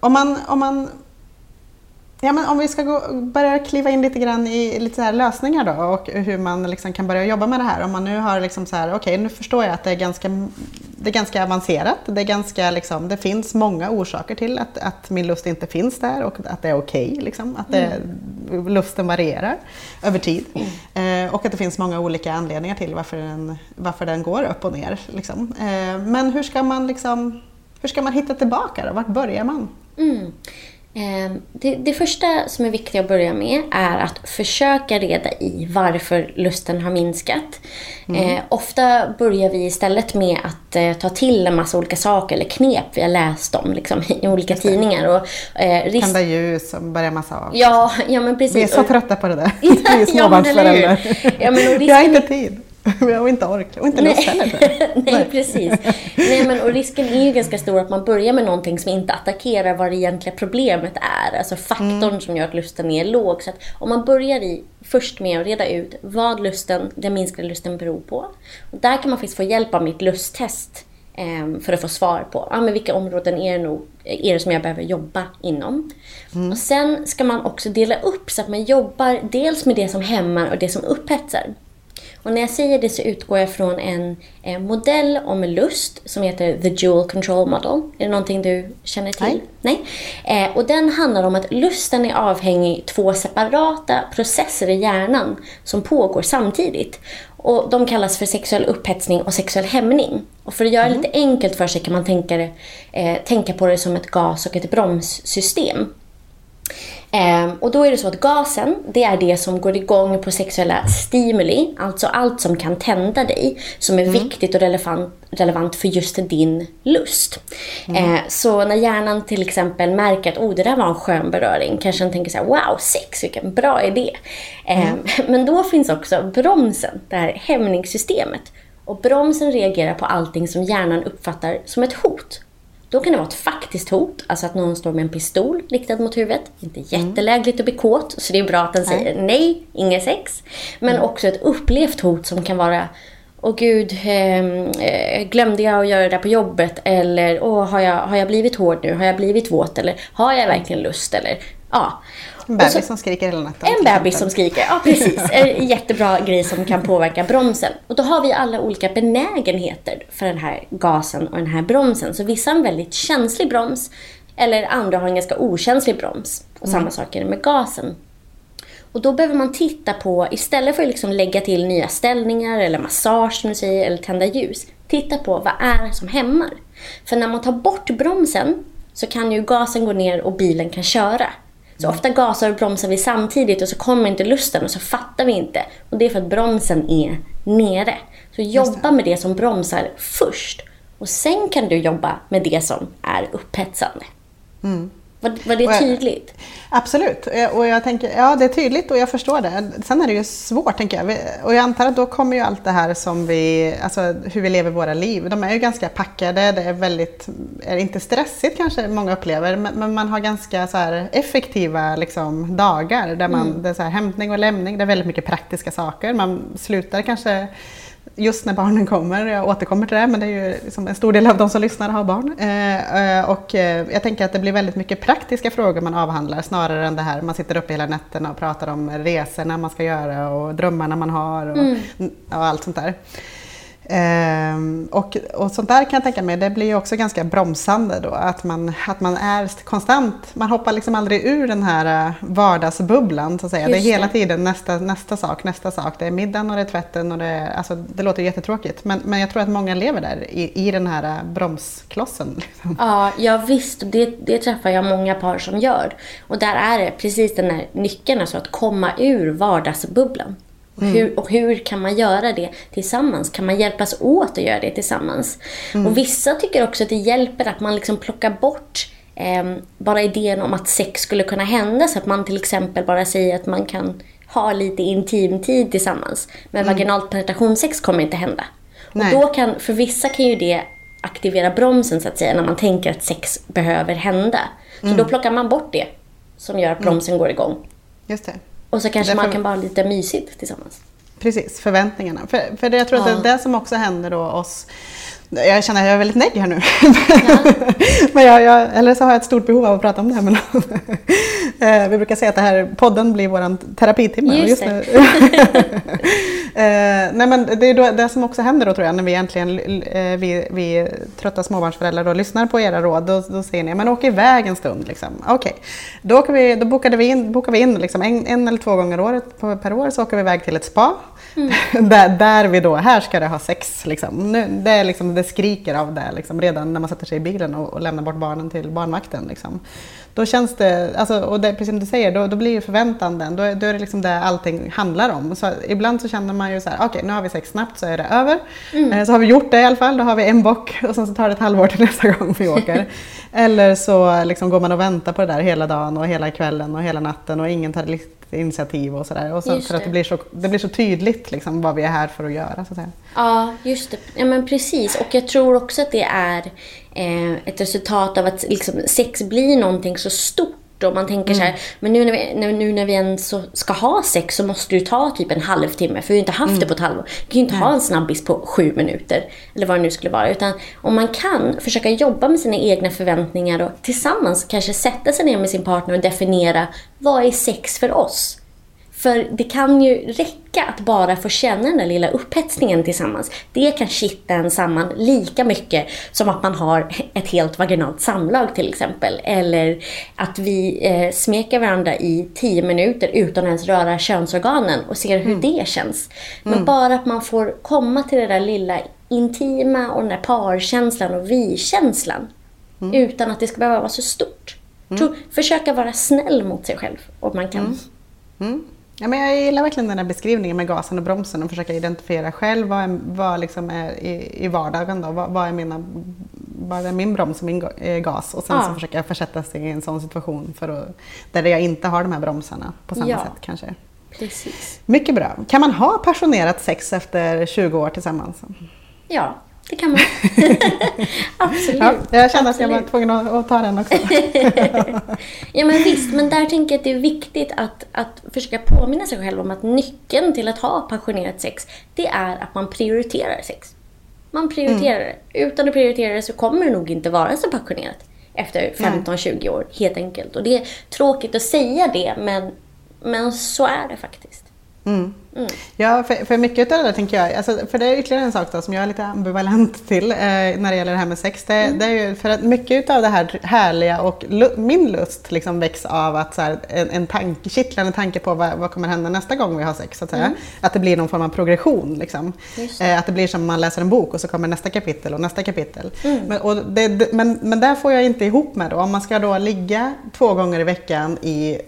om man, om man Ja, men om vi ska gå, börja kliva in lite grann i lite så lösningar då och hur man liksom kan börja jobba med det här. Om man nu har liksom så här, okej okay, nu förstår jag att det är ganska, det är ganska avancerat. Det, är ganska liksom, det finns många orsaker till att, att min lust inte finns där och att det är okej. Okay, liksom, att det, mm. lusten varierar över tid. Mm. Eh, och att det finns många olika anledningar till varför den, varför den går upp och ner. Liksom. Eh, men hur ska man liksom, hur ska man hitta tillbaka då? Vart börjar man? Mm. Ehm, det, det, första som är viktigt att börja med är att försöka reda i varför lusten har minskat. Mm. Eh, ofta börjar vi istället med att eh, ta till en massa olika saker eller knep vi har läst om liksom, i olika tidningar. Och, eh, risk... Tända ljus och börja massa av. Ja, ja, men precis. Vi är så trötta på det där. Vi är småbarnsföräldrar. ja, risken... Jag har inte tid. Har inte ork och inte lust heller. Nej, precis. Nej, men, och risken är ju ganska stor att man börjar med någonting som inte attackerar vad det egentliga problemet är. Alltså faktorn mm. som gör att lusten är låg. Så att om man börjar i, först med att reda ut vad lusten, den minskade lusten beror på. Och där kan man faktiskt få hjälp av mitt lusttest eh, för att få svar på ah, men vilka områden är det, nog, är det som jag behöver jobba inom. Mm. Och Sen ska man också dela upp så att man jobbar dels med det som hämmar och det som upphetsar. Och när jag säger det så utgår jag från en, en modell om lust som heter The Jewel Control Model. Är det någonting du känner till? Nej. Nej? Eh, och den handlar om att lusten är avhängig två separata processer i hjärnan som pågår samtidigt. Och de kallas för sexuell upphetsning och sexuell hämning. Och för att göra det mm. lite enkelt för sig kan man tänka, det, eh, tänka på det som ett gas och ett bromssystem. Eh, och då är det så att gasen, det är det som går igång på sexuella stimuli, alltså allt som kan tända dig, som är mm. viktigt och relevant, relevant för just din lust. Mm. Eh, så när hjärnan till exempel märker att oh, det där var en skön beröring, kanske den tänker så här, wow, sex, vilken bra idé. Eh, mm. Men då finns också bromsen, det här hämningssystemet. Och bromsen reagerar på allting som hjärnan uppfattar som ett hot. Då kan det vara ett faktiskt hot, alltså att någon står med en pistol riktad mot huvudet. Inte jättelägligt att bli kåt, så det är bra att den säger nej, nej inget sex. Men mm. också ett upplevt hot som kan vara Åh gud, ehm, eh, glömde jag att göra det där på jobbet? Eller åh, har, jag, har jag blivit hård nu? Har jag blivit våt? Eller har jag verkligen lust? Eller ja. En bebis så, som skriker hela natten. En bebis som skriker, ja precis. En jättebra grej som kan påverka bromsen. Och då har vi alla olika benägenheter för den här gasen och den här bromsen. Så vissa har en väldigt känslig broms, eller andra har en ganska okänslig broms. Och mm. samma sak är det med gasen. Och då behöver man titta på, istället för att liksom lägga till nya ställningar eller massage som du säger, eller tända ljus. Titta på vad är det som hämmar? För när man tar bort bromsen så kan ju gasen gå ner och bilen kan köra. Så ofta gasar och bromsar vi samtidigt och så kommer inte lusten och så fattar vi inte. Och det är för att bromsen är nere. Så jobba med det som bromsar först. Och sen kan du jobba med det som är upphetsande. Var, var det Och jag- tydligt? Absolut, och jag tänker, ja det är tydligt och jag förstår det. Sen är det ju svårt tänker jag. Och jag antar att då kommer ju allt det här som vi, alltså hur vi lever våra liv. De är ju ganska packade, det är väldigt, är inte stressigt kanske många upplever, men, man har ganska så effektiva liksom, dagar där man, det är så här hämtning och lämning, det är väldigt mycket praktiska saker. Man slutar kanske just när barnen kommer. Jag återkommer till det, men det är ju liksom en stor del av de som lyssnar har barn. Eh, eh, och eh, jag tänker att det blir väldigt mycket praktiska frågor man avhandlar snarare än det här man sitter uppe hela nätterna och pratar om resorna man ska göra och drömmarna man har och, och allt sånt där. Ehm, och, och sånt där kan jag tänka mig, det blir ju också ganska bromsande då. Att man, att man är konstant, man hoppar liksom aldrig ur den här eh, vardagsbubblan så att säga. det är Just hela tiden nästa, nästa sak, nästa sak. Det är middagen och det är tvätten och det är, alltså det låter jättetråkigt. Men, men jag tror att många lever där i, i den här eh, bromsklossen. Liksom. Ja, ja visst. Det, det träffar jag många par som gör. Och där är det precis den här nyckeln, alltså att komma ur vardagsbubblan. Och Hur, och hur kan man göra det tillsammans? Kan man hjälpas åt att göra det tillsammans? Och vissa tycker också att det hjälper att man liksom plockar bort eh, bara idén om att sex skulle kunna hända. Så att man till exempel bara säger att man kan ha lite intimtid tillsammans. Men vaginalt penetrationssex kommer inte hända. Nej. Och då kan, för vissa kan ju det aktivera bromsen så att säga när man tänker att sex behöver hända. Så då plockar man bort det som gör att bromsen går igång. Just det. Och så kanske Därför- man kan vara lite mysigt tillsammans. Precis, förväntningarna. För, för det, jag tror Ja. att det är det som också händer då oss. Jag känner att jag är väldigt negg här nu. men jag, jag, eller så har jag ett stort behov av att prata om det här med någon. Eh, Vi brukar säga att det här podden blir vår terapitimme. och Just nu- Eh, nej men det är då, det som också händer då tror jag när vi äntligen, eh, vi, vi trötta småbarnsföräldrar då lyssnar på era råd. Då, då säger ni, men åk iväg en stund. Liksom. Okej, då, åker vi, då bokade vi in, bokar vi in liksom en, en eller två gånger året, per år så åker vi iväg till ett spa. där, där vi då, här ska det ha sex. Liksom. Nu, det, är liksom, det skriker av det liksom, redan när man sätter sig i bilen och, och lämnar bort barnen till barnvakten. Liksom. Då känns det, alltså, och det, precis som du säger, då, då blir ju förväntan då, är- då är det liksom det allting handlar om. Så ibland så känner man ju så här, okej nu har vi sex snabbt så är det över. Eh, Så har vi gjort det i alla fall, då har vi en bock och sen så tar det ett halvår till nästa gång vi åker. Eller så liksom går man och väntar på det där hela dagen och hela kvällen och hela natten och ingen tar lite initiativ och sådär. Och så, Just för att det det. blir så, det blir så tydligt liksom, vad vi är här för att göra. Så att säga. Ja, just det. Ja, men precis. Och jag tror också att det är eh, ett resultat av att liksom, sex blir någonting så stort. Och man tänker så här, men nu när, vi, nu, när vi ens ska ha sex så måste ju ta typ en halvtimme. För vi har ju inte haft det på ett halvår. Vi kan ju inte ha en snabbis på sju minuter. Eller vad det nu skulle vara. Utan om man kan försöka jobba med sina egna förväntningar och tillsammans kanske sätta sig ner med sin partner och definiera vad är sex för oss? För det kan ju räcka att bara få känna den där lilla upphetsningen tillsammans. Det kan kitta en samman lika mycket som att man har ett helt vaginalt samlag till exempel. Eller att vi eh, smeker varandra i 10 minuter utan att ens röra könsorganen och ser hur det känns. Men bara att man får komma till det där lilla intima och den där parkänslan och vi-känslan. Utan att det ska behöva vara så stort. Tror, försöka vara snäll mot sig själv om man kan. Ja, men jag gillar verkligen den här beskrivningen med gasen och bromsen och försöka identifiera själv vad, är, vad liksom är i, i vardagen. Då. Vad, vad, är mina, vad är min broms och min eh, gas? Och sen Ja. så försöka jag försätta sig i en sån situation för att, där jag inte har de här bromsarna på samma Ja. sätt kanske. Precis. Mycket bra. Kan man ha passionerat sex efter 20 år tillsammans? Ja, det kan man. Absolut. Ja, jag kände att jag var tvungen att, ta den också. Ja men visst, men där tänker jag att det är viktigt att, att försöka påminna sig själv om att nyckeln till att ha passionerat sex, det är att man prioriterar sex. Man prioriterar det. Utan att prioritera det så kommer det nog inte vara så passionerat efter 15-20 år, helt enkelt. Och det är tråkigt att säga det, men, men så är det faktiskt. Mm. Ja, för, för mycket av det där tänker jag, alltså, för det är ytterligare en sak då, som jag är lite ambivalent till eh, när det gäller det här med sex. Det, det är ju för att mycket av det här härliga och lu- min lust liksom väcks av att så här, en, en tanke, kittlande tanke på vad, vad kommer hända nästa gång vi har sex. Så att, säga. att det blir någon form av progression. Liksom. Eh, att det blir som man läser en bok och så kommer nästa kapitel och nästa kapitel. Men, och det, det, men, men där får jag inte ihop med då. Om man ska då ligga två gånger i veckan i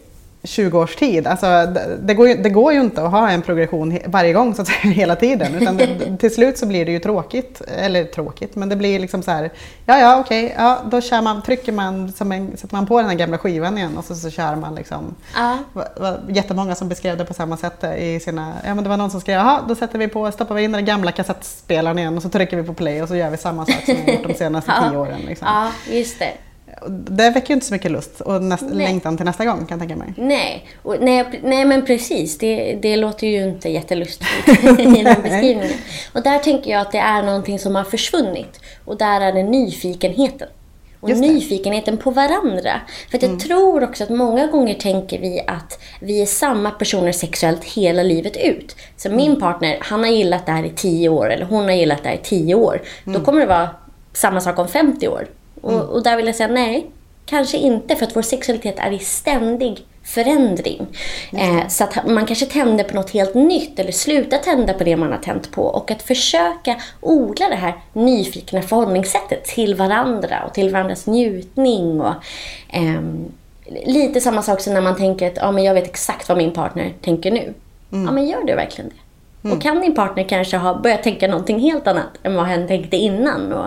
20 års tid. Alltså, det, det, går ju, det går ju inte att ha en progression varje gång så att säga, hela tiden. Utan det, till slut så blir det ju tråkigt. Eller tråkigt, men det blir liksom så här. Ja, ja, okej, ja, då kör man, trycker man, som en, sätter man på den här gamla skivan igen och så, så kör man liksom. Ja. Det var jättemånga som beskrev det på samma sätt i sina, ja men det var någon som skrev, jaha då sätter vi på, stoppar vi in den gamla kassettspelaren igen och så trycker vi på play och så gör vi samma sak som vi gjort de senaste Ja. tio åren. Liksom. Ja, just det. Det väcker ju inte så mycket lust och näst, längtan till nästa gång kan jag tänka mig. Nej, och, nej, nej men precis. Det, det låter ju inte jättelustigt i den beskrivningen. Och där tänker jag att det är någonting som har försvunnit. Och där är det nyfikenheten. Och nyfikenheten på varandra. För att jag tror också att många gånger tänker vi att vi är samma personer sexuellt hela livet ut. Så min partner, han har gillat det här i 10 år eller hon har gillat det här i 10 år. Då kommer det vara samma sak om 50 år. Och, och där vill jag säga nej, kanske inte för att vår sexualitet är i ständig förändring. Eh, så att man kanske tänder på något helt nytt eller slutar tända på det man har tänt på. Och att försöka odla det här nyfikna förhållningssättet till varandra och till varandras njutning. Och, ehm, lite samma sak som när man tänker att ja, men jag vet exakt vad min partner tänker nu. Ja, men gör du verkligen det? Och kan din partner kanske ha börjat tänka någonting helt annat än vad hen tänkte innan? Och,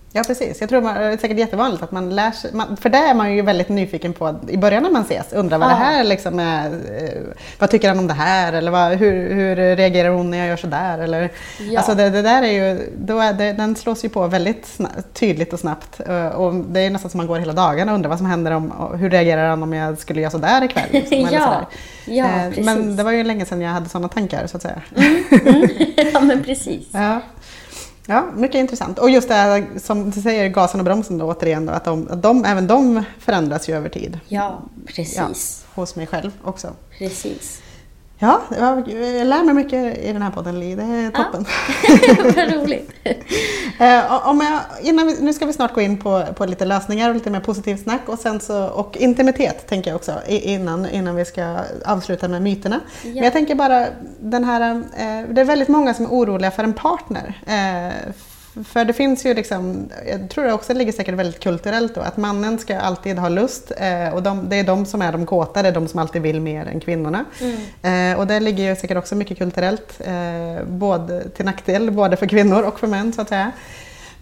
Ja precis, jag tror man, det är säkert jättevanligt att man lär sig, man, för det är man ju väldigt nyfiken på i början när man ses. Undrar vad Ja. det här liksom är, eh, vad tycker han om det här eller vad, hur, hur reagerar hon när jag gör sådär? Eller, Ja. Alltså det, det där är ju, då är det, den slås ju på väldigt tydligt och snabbt. Eh, Och det är nästan som man går hela dagen och undrar vad som händer om, hur reagerar han om jag skulle göra sådär ikväll? Liksom, Ja. sådär. Ja, Eh, precis. Men det var ju länge sedan jag hade sådana tankar så att säga. ja, men precis. Ja. Ja, mycket intressant. Och just det här som du säger, gasen och bromsen då återigen, då, att, de, att de, även de förändras ju över tid. Ja, precis. Ja, hos mig själv också. Precis. Ja, jag lär mig mycket i den här podden Li, det är toppen. Vad roligt. Eh, om jag, innan vi, nu ska vi snart gå in på, på lite lösningar och lite mer positivt snack och, sen så, och intimitet tänker jag också innan, innan vi ska avsluta med myterna. Men jag tänker bara den här, eh, det är väldigt många som är oroliga för en partner. För det finns ju liksom, jag tror det också ligger säkert väldigt kulturellt då, att mannen ska alltid ha lust eh, och de, det är de som är de kåta, det är de som alltid vill mer än kvinnorna. Eh, och det ligger ju säkert också mycket kulturellt, eh, både till nackdel både för kvinnor och för män så att säga.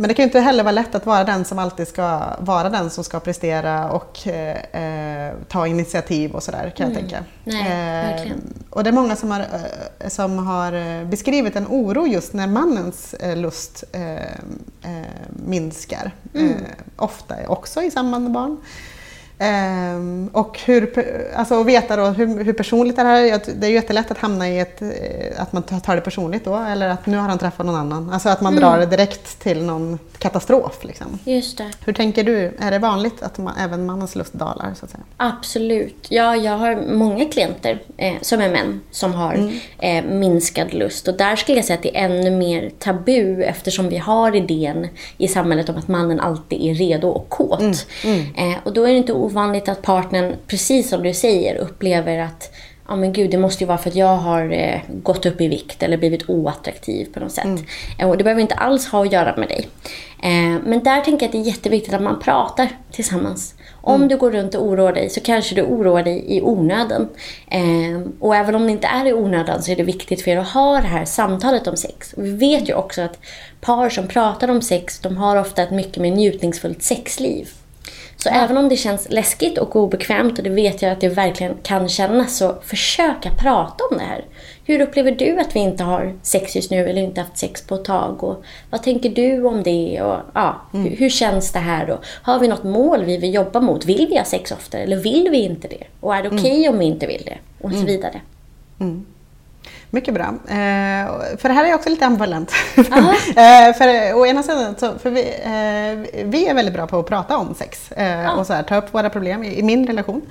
Men det kan ju inte heller vara lätt att vara den som alltid ska vara den som ska prestera och eh, eh, ta initiativ och sådär kan jag tänka. Mm. Nej, Eh, och det är många som har, eh, som har eh, beskrivit en oro just när mannens lust eh, minskar. Mm. Ofta också i samband med barn. Ehm, och hur, alltså att veta då hur, hur personligt det här är. Det är ju jättelätt att hamna i ett, eh, att man tar det personligt då. Eller att nu har han träffat någon annan. Alltså att man Mm. drar det direkt till någon katastrof. Liksom. Just det. Hur tänker du? Är det vanligt att man, även mannens lust dalar? Så att säga? Absolut. Ja, jag har många klienter eh, som är män som har eh, minskad lust. Och där skulle jag säga att det är ännu mer tabu eftersom vi har idén i samhället om att mannen alltid är redo och kåt. Eh, och då är det inte ovanligt att partnern, precis som du säger, upplever att Ja men gud, det måste ju vara för att jag har eh, gått upp i vikt eller blivit oattraktiv på något sätt. Eh, och det behöver inte alls ha att göra med dig. Eh, men där tänker jag att det är jätteviktigt att man pratar tillsammans. Om du går runt och oroar dig så kanske du oroar dig i onödan. Eh, och även om det inte är i onödan så är det viktigt för er att ha det här samtalet om sex. Och vi vet ju också att par som pratar om sex, de har ofta ett mycket mer njutningsfullt sexliv. Så även om det känns läskigt och obekvämt, och det vet jag att det verkligen kan kännas, så försök att prata om det här. Hur upplever du att vi inte har sex just nu eller inte haft sex på ett tag? Och vad tänker du om det? Och, ja, hur, hur känns det här? Och har vi något mål vi vill jobba mot? Vill vi ha sex oftare eller vill vi inte det? Och är det okej om vi inte vill det? Och så vidare. Mycket bra. Eh, för det här är också lite ambivalent. eh, för å ena sidan, så, för vi, eh, vi är väldigt bra på att prata om sex eh, och så här, ta upp våra problem i, i min relation.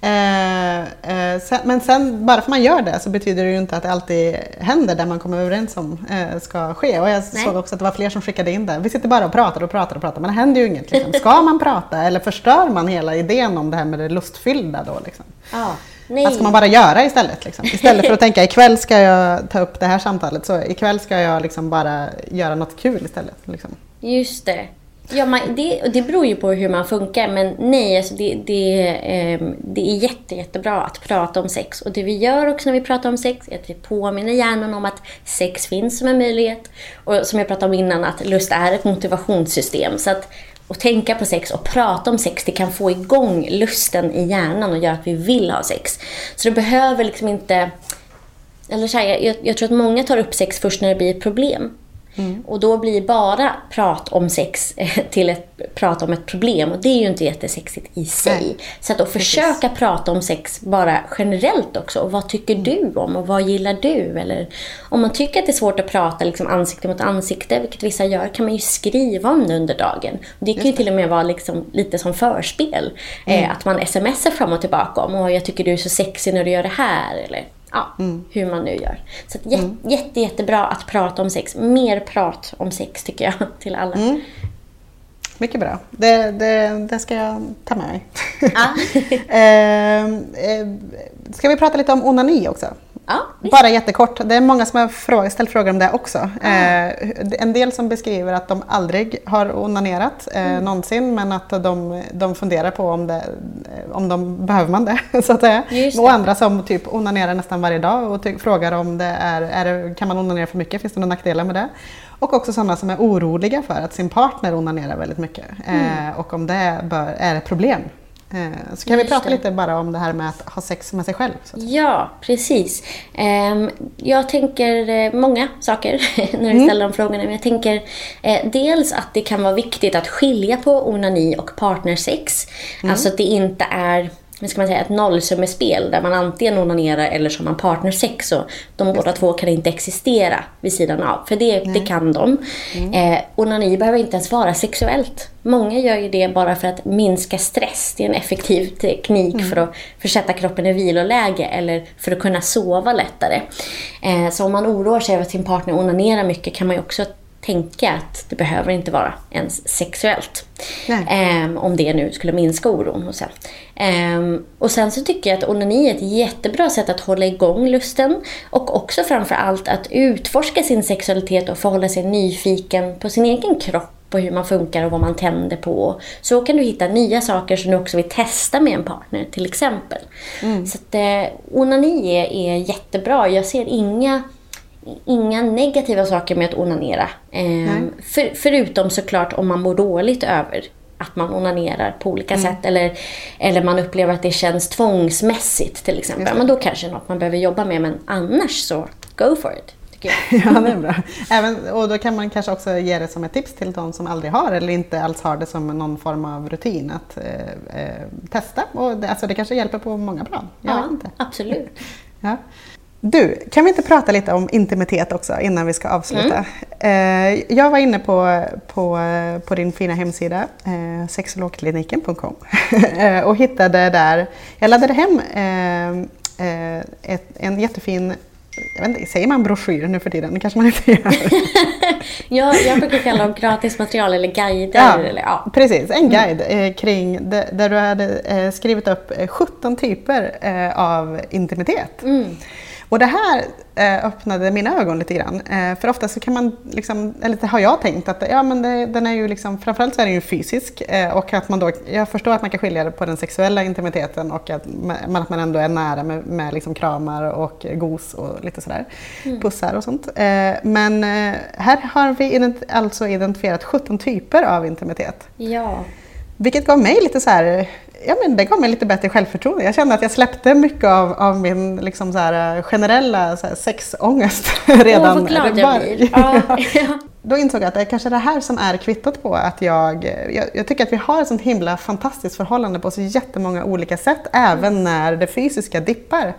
Eh, eh, sen, men sen, bara för man gör det så betyder det ju inte att det alltid händer där man kommer överens om ska ske. Och jag Nej. såg också att det var fler som skickade in det. Vi sitter bara och pratar och pratar och pratar men det händer ju inget. Liksom. Ska man prata eller förstör man hela idén om det här med det lustfyllda då? Liksom? Ja. Nej. Vad ska man bara göra istället? Liksom? Istället för att tänka ikväll ska jag ta upp det här samtalet så ikväll ska jag liksom bara göra något kul istället. Liksom. Just det. Ja, man, det, det beror ju på hur man funkar, men nej, alltså det, det, ehm, det är jätte, jättebra att prata om sex. Och det vi gör också när vi pratar om sex är att vi påminner hjärnan om att sex finns som en möjlighet. Och som jag pratade om innan, att lust är ett motivationssystem. Så att att tänka på sex och prata om sex, det kan få igång lusten i hjärnan och göra att vi vill ha sex. Så det behöver liksom inte... Eller så här, jag, jag tror att många tar upp sex först när det blir ett problem. Och då blir bara prat om sex eh, till ett prat om ett problem och det är ju inte jättesexigt i sig. Nej, Så att, att försöka prata om sex bara generellt också. Och vad tycker du om och vad gillar du? Eller om man tycker att det är svårt att prata liksom ansikte mot ansikte, vilket vissa gör, kan man ju skriva om det under dagen. Och det kan ju till och med vara liksom lite som förspel. Eh, att man smsar fram och tillbaka om jag tycker du är så sexig när du gör det här. Eller ja, hur man nu gör. Så att jä- jätte, jättebra att prata om sex. Mer prat om sex tycker jag till alla. Mycket bra. Det, det, det ska jag ta med mig. Ja. eh, eh, ska vi prata lite om onani också? Ja. Bara jättekort. Det är många som har fråga, ställt frågor om det också. Ah. Eh, en del som beskriver att de aldrig har onanerat eh, Mm. någonsin men att de, de funderar på om, det, om de behöver man det. Så att säga. Just Och det. andra som typ onanerar nästan varje dag och frågar om det är, är det, kan man onanera för mycket, finns det några nackdelar med det? Och också sådana som är oroliga för att sin partner onanerar väldigt mycket eh, och om det bör, är ett problem. Eh, så kan vi Just prata det. lite bara om det här med att ha sex med sig själv. Ja, precis. Ehm, jag tänker eh, många saker när du ställer de frågorna. Men jag tänker eh, dels att det kan vara viktigt att skilja på onani och partnersex. Alltså att det inte är vad ska man säga, ett nollsummespel där man antingen onanerar eller så har man partnersex. Och de båda två kan inte existera vid sidan av. För det, det kan de. Eh, onani behöver inte ens vara sexuellt. Många gör ju det bara för att minska stress. Det är en effektiv teknik för att försätta kroppen i viloläge eller för att kunna sova lättare. Eh, så om man oroar sig över att sin partner onanerar mycket kan man ju också tänka att det behöver inte vara ens sexuellt. Ehm, om det nu skulle minska oron hos en. Ehm, och sen så tycker jag att onani är ett jättebra sätt att hålla igång lusten och också framför allt att utforska sin sexualitet och förhålla sig nyfiken på sin egen kropp och hur man funkar och vad man tänder på. Så kan du hitta nya saker som du också vill testa med en partner till exempel. Så att eh, onani är, är jättebra. Jag ser inga inga negativa saker med att onanera. Ehm, för, förutom såklart om man mår dåligt över att man onanerar på olika sätt eller, eller man upplever att det känns tvångsmässigt till exempel. Men då kanske det är något man behöver jobba med men annars så go for it. Ja, det är bra. Även, och då kan man kanske också ge det som ett tips till de som aldrig har eller inte alls har det som någon form av rutin att eh, eh, testa. Och det, alltså det kanske hjälper på många plan. Jag vet Ja, inte. absolut. Ja. Du, kan vi inte prata lite om intimitet också innan vi ska avsluta? Eh, jag var inne på, på, på din fina hemsida, eh, sexologkliniken.com eh, och hittade där, jag laddade hem ett, en jättefin, jag vet inte, säger man broschyr nu för tiden? Det kanske man inte gör. Jag, jag brukar kalla dem gratismaterial eller guider. Ja, Eller, ja. precis. En guide eh, kring det, där du hade eh, skrivit upp eh, 17 typer eh, av intimitet. Och det här eh, öppnade mina ögon lite grann. Eh, för ofta så kan man, liksom, eller har jag tänkt att ja, men det, den är ju liksom, framförallt så är den ju fysisk. Eh, och att man då, jag förstår att man kan skilja det på den sexuella intimiteten och att man, att man ändå är nära med, med liksom kramar och gos och lite sådär. Pussar och sånt. Men här har vi ident- alltså identifierat 17 typer av intimitet. ja. Vilket gav mig lite så här, ja men det gav mig lite bättre självförtroende. Jag kände att jag släppte mycket av, av min liksom så här, eh, generella så här, sexångest redan. Åh, vad glad jag blir. Ja. Då insåg jag att det är kanske det här som är kvittot på att jag, jag, jag tycker att vi har ett sånt himla fantastiskt förhållande på så jättemånga olika sätt, även när det fysiska dippar.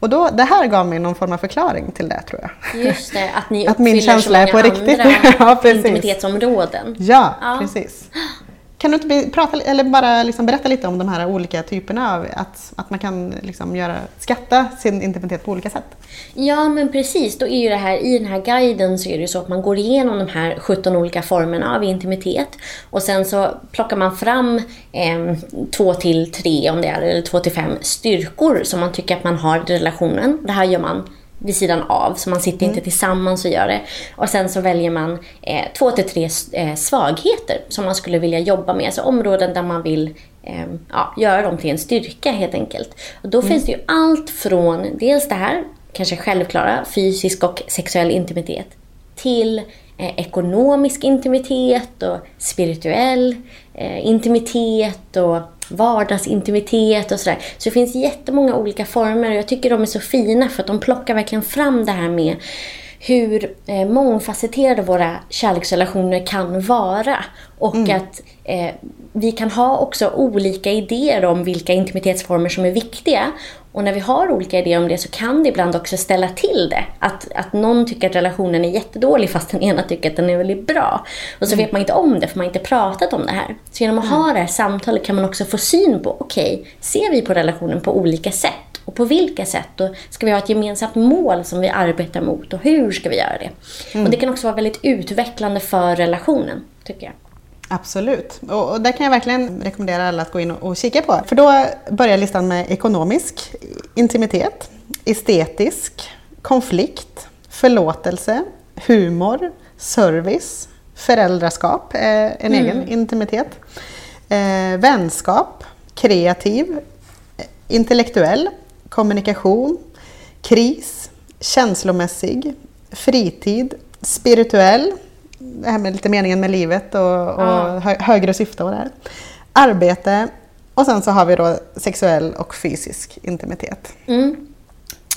Och då, det här gav mig någon form av förklaring till det tror jag. Just det, att ni Att min uppfyller känsla är så på många riktigt. andra Ja, precis. intimitetsområden. Ja, Ja. precis. Kan du inte prata, eller bara liksom berätta lite om de här olika typerna av att, att man kan liksom göra, skatta sin intimitet på olika sätt? Ja, men precis. Då är ju det här, I den här guiden så är det så att man går igenom de här 17 olika formerna av intimitet. Och sen så plockar man fram eh, två till tre, om det är, eller två till fem styrkor som man tycker att man har i relationen. Det här gör man vid sidan av, så man sitter inte tillsammans och gör det. Och sen så väljer man eh, två till tre eh, svagheter som man skulle vilja jobba med. Alltså områden där man vill eh, ja, göra dem till en styrka helt enkelt. Och då finns det ju allt från dels det här, kanske självklara, fysisk och sexuell intimitet, till eh, ekonomisk intimitet och spirituell eh, intimitet och vardagsintimitet och sådär. Så det finns jättemånga olika former och jag tycker de är så fina för att de plockar verkligen fram det här med hur eh, mångfacetterade våra kärleksrelationer kan vara. Och att eh, vi kan ha också olika idéer om vilka intimitetsformer som är viktiga. Och när vi har olika idéer om det så kan det ibland också ställa till det. Att, att någon tycker att relationen är jättedålig fast den ena tycker att den är väldigt bra. Och så vet man inte om det för man har inte pratat om det här. Så genom att ha det här samtalet kan man också få syn på, okej, ser vi på relationen på olika sätt? Och på vilka sätt? Och ska vi ha ett gemensamt mål som vi arbetar mot? Och hur ska vi göra det? Och det kan också vara väldigt utvecklande för relationen, tycker jag. Absolut. Och, och där kan jag verkligen rekommendera alla att gå in och, och kika på. För då börjar listan med ekonomisk intimitet, estetisk, konflikt, förlåtelse, humor, service, föräldraskap, eh, en egen intimitet, eh, vänskap, kreativ, intellektuell, kommunikation, kris, känslomässig, fritid, spirituell, det här med lite meningen med livet och, och hö, högre syfte och det här. Arbete och sen så har vi då sexuell och fysisk intimitet. Mm.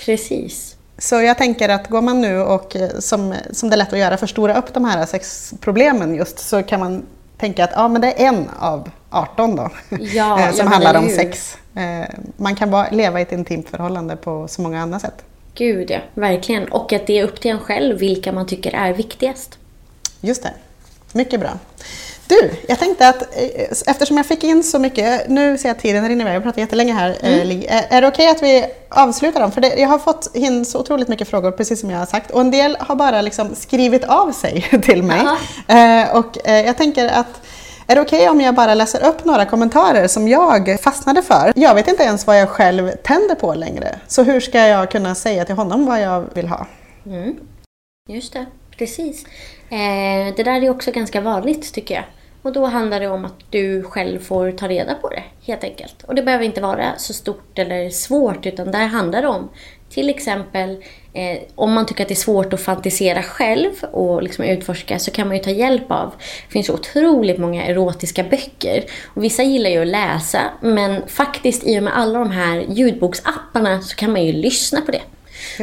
Precis. Så jag tänker att går man nu och eh, som, som det är lätt att göra, förstora upp de här sexproblemen just så kan man tänka att ja, men det är en av 18 då Ja, eh, som handlar om sex. Eh, Man kan vara, leva i ett intimt förhållande på så många andra sätt. Gud ja, verkligen. Och att det är upp till en själv vilka man tycker är viktigast. Just det. Mycket bra. Du, jag tänkte att eh, eftersom jag fick in så mycket, nu ser jag att tiden rinner iväg, jag pratar jättelänge här Mm. eh, Li. Är, är det okej att vi avslutar dem? För det, jag har fått in så otroligt mycket frågor, precis som jag har sagt. Och en del har bara liksom skrivit av sig till mig. Eh, och eh, jag tänker att är det okej om jag bara läser upp några kommentarer som jag fastnade för? Jag vet inte ens vad jag själv tänder på längre. Så hur ska jag kunna säga till honom vad jag vill ha? Mm. Just det, precis. Eh, det där är också ganska vanligt tycker jag. Och då handlar det om att du själv får ta reda på det helt enkelt. Och det behöver inte vara så stort eller svårt utan där handlar det om till exempel eh, om man tycker att det är svårt att fantisera själv och liksom utforska så kan man ju ta hjälp av. Det finns otroligt många erotiska böcker. Och vissa gillar ju att läsa men faktiskt i och med alla de här ljudboksapparna så kan man ju lyssna på det.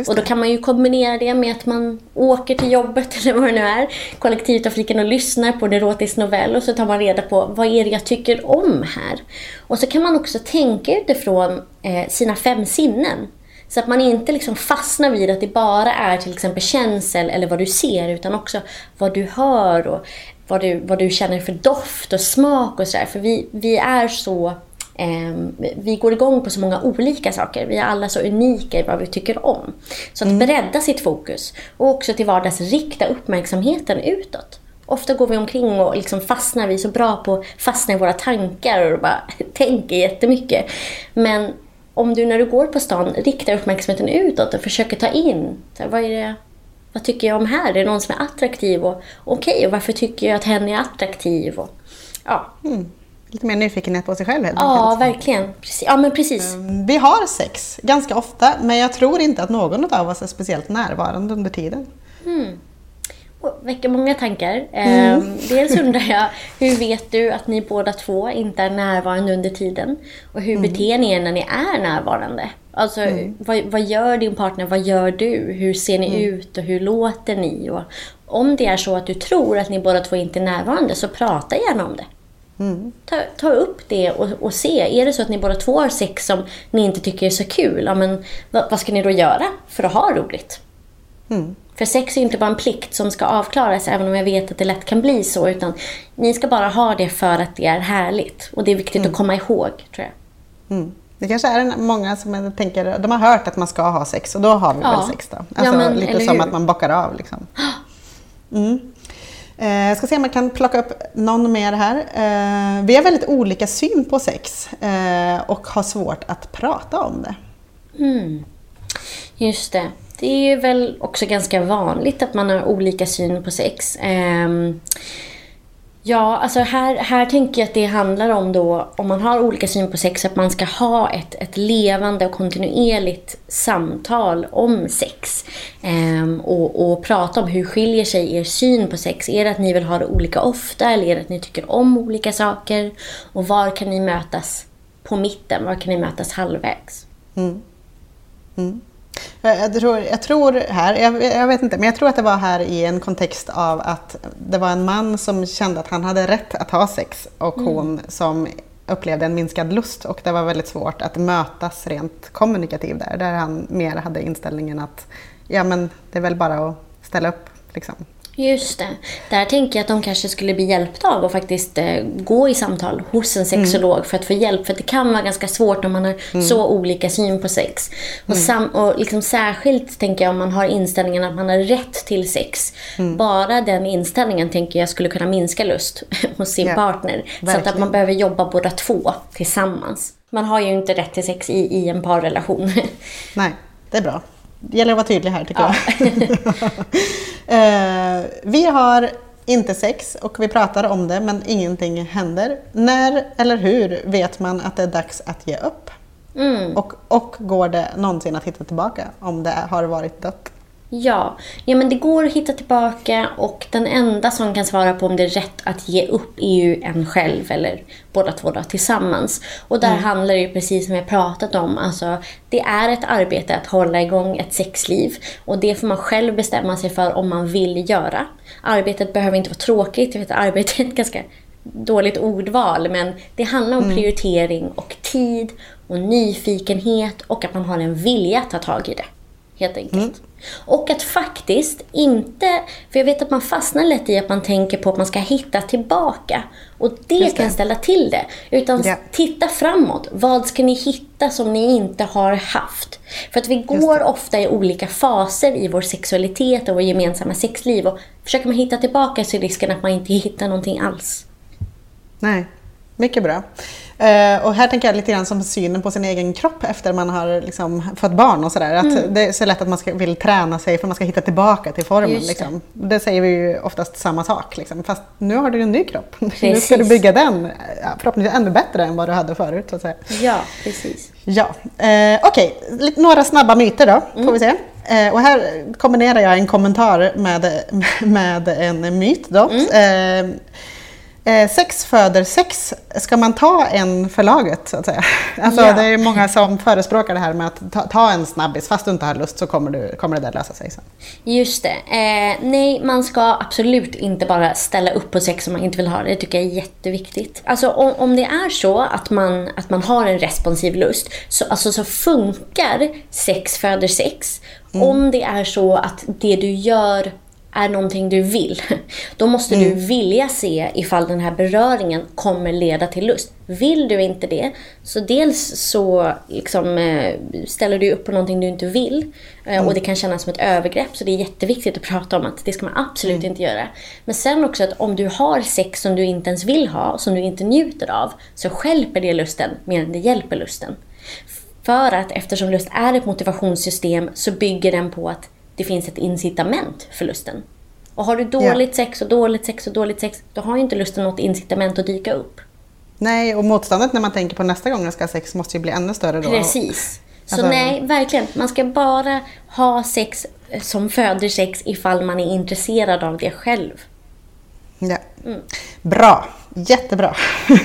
Och då kan man ju kombinera det med att man åker till jobbet eller vad det nu är, kollektivtrafiken och lyssnar på en erotisk novell och så tar man reda på vad är det jag tycker om här. Och så kan man också tänka utifrån eh, sina fem sinnen. Så att man inte liksom fastnar vid att det bara är till exempel känsel eller vad du ser utan också vad du hör och vad du, vad du känner för doft och smak och sådär. För vi, vi är så vi går igång på så många olika saker. Vi är alla så unika i vad vi tycker om. Så att bredda sitt fokus och också till vardags rikta uppmärksamheten utåt. Ofta går vi omkring och liksom fastnar, vi är så bra på att fastna i våra tankar och bara tänker jättemycket. Men om du när du går på stan riktar uppmärksamheten utåt och försöker ta in, här, vad är det vad tycker jag om här? Är det någon som är attraktiv? Och Okej, och varför tycker jag att hen är attraktiv? Och, ja. Lite mer nyfikenhet på sig själv helt ja, enkelt. verkligen. Precis. Ja, men precis. Vi har sex ganska ofta, men jag tror inte att någon av oss är speciellt närvarande under tiden. Och väcker många tankar. Eh, dels undrar jag, hur vet du att ni båda två inte är närvarande under tiden? Och hur beter ni er när ni är närvarande? Alltså, vad, vad gör din partner? Vad gör du? Hur ser ni ut och hur låter ni? Och om det är så att du tror att ni båda två inte är närvarande, så prata gärna om det. Ta, ta upp det och, och se. Är det så att ni båda två har sex som ni inte tycker är så kul, ja, men vad, vad ska ni då göra för att ha roligt? För sex är inte bara en plikt som ska avklaras, även om jag vet att det lätt kan bli så. Utan ni ska bara ha det för att det är härligt. Och det är viktigt att komma ihåg, tror jag. Mm. Det kanske är många som tänker, de har hört att man ska ha sex och då har vi Ja. väl sex då. Ja, Alltså men, lite som hur? att man bockar av liksom. Mm. Eh, jag ska se om jag kan plocka upp någon mer här. Eh, vi har väldigt olika syn på sex eh, och har svårt att prata om det. Mm. Just det. Det är ju väl också ganska vanligt att man har olika syn på sex. Ehm, Ja, alltså här, här tänker jag att det handlar om då, om man har olika syn på sex, att man ska ha ett, ett levande och kontinuerligt samtal om sex. Ehm, och, och prata om hur skiljer sig er syn på sex. Är det att ni vill ha det olika ofta eller är det att ni tycker om olika saker? Och var kan ni mötas på mitten? Var kan ni mötas halvvägs? Jag, jag, tror, jag tror här, jag, jag vet inte, men jag tror att det var här i en kontext av att det var en man som kände att han hade rätt att ha sex och hon som upplevde en minskad lust och det var väldigt svårt att mötas rent kommunikativt där, där han mer hade inställningen att ja men det är väl bara att ställa upp liksom. Just det. Där tänker jag att de kanske skulle bli hjälpta av att faktiskt eh, gå i samtal hos en sexolog för att få hjälp. För det kan vara ganska svårt om man har så olika syn på sex. Och, sam- och liksom särskilt tänker jag om man har inställningen att man har rätt till sex. Bara den inställningen tänker jag skulle kunna minska lust hos sin Ja, partner. Så att, verkligen. man behöver jobba båda två tillsammans. Man har ju inte rätt till sex i, i en parrelation. Nej, det är bra. Det gäller att vara tydlig här tycker Ja. jag. Eh, vi har inte sex och vi pratar om det men ingenting händer. När eller hur vet man att det är dags att ge upp? Mm. Och, och går det någonsin att hitta tillbaka om det har varit dött? Ja. ja, men det går att hitta tillbaka och den enda som kan svara på om det är rätt att ge upp är ju en själv eller båda två då, tillsammans. Och där handlar det ju precis som jag pratat om. Alltså, det är ett arbete att hålla igång ett sexliv och det får man själv bestämma sig för om man vill göra. Arbetet behöver inte vara tråkigt, jag vet att arbete är ett ganska dåligt ordval men det handlar om prioritering och tid och nyfikenhet och att man har en vilja att ta tag i det. Helt enkelt. Och att faktiskt inte, för jag vet att man fastnar lätt i att man tänker på att man ska hitta tillbaka. Och det, det. kan ställa till det. Utan Ja. titta framåt. Vad ska ni hitta som ni inte har haft? För att vi går ofta i olika faser i vår sexualitet och vår gemensamma sexliv. Och försöker man hitta tillbaka så är risken att man inte hittar någonting alls. Nej, mycket bra. Eh, och här tänker jag lite grann som synen på sin egen kropp efter man har liksom fått barn och sådär. Att Mm. Det är så lätt att man ska, vill träna sig för man ska hitta tillbaka till formen. Det. liksom. det säger vi ju oftast samma sak. Liksom. Fast nu har du en ny kropp. nu ska Precis. du bygga den ja, förhoppningsvis ännu bättre än vad du hade förut. Så att säga. Ja, precis. Ja, eh, okej. Lite- Några snabba myter då, får Mm. vi se. Eh, och här kombinerar jag en kommentar med, med en myt. Då. Mm. Eh, sex föder sex. Ska man ta en för laget så att säga? Alltså, Ja. Det är många som förespråkar det här med att ta, ta en snabbis. Fast du inte har lust så kommer, du, kommer det där lösa sig sen. Just det. Eh, nej, man ska absolut inte bara ställa upp på sex om man inte vill ha det. Det tycker jag är jätteviktigt. Alltså om, om det är så att man, att man har en responsiv lust så, alltså, så funkar sex föder sex. Om det är så att det du gör är någonting du vill. Då måste du vilja se ifall den här beröringen kommer leda till lust. Vill du inte det, så dels så liksom, eh, ställer du upp på någonting du inte vill. eh, Och det kan kännas som ett övergrepp. Så det är jätteviktigt att prata om att det ska man absolut inte göra. Men sen också att om du har sex som du inte ens vill ha, som du inte njuter av, så stjälper det lusten mer än det hjälper lusten. För att eftersom lust är ett motivationssystem så bygger den på att det finns ett incitament för lusten. Och har du dåligt sex och dåligt sex och dåligt sex, då har ju inte lusten något incitament att dyka upp. Nej, och motståndet när man tänker på nästa gång jag ska ha sex måste ju bli ännu större då. Precis. Så Alltså- nej, verkligen. Man ska bara ha sex som föder sex ifall man är intresserad av det själv. Ja. Bra, jättebra.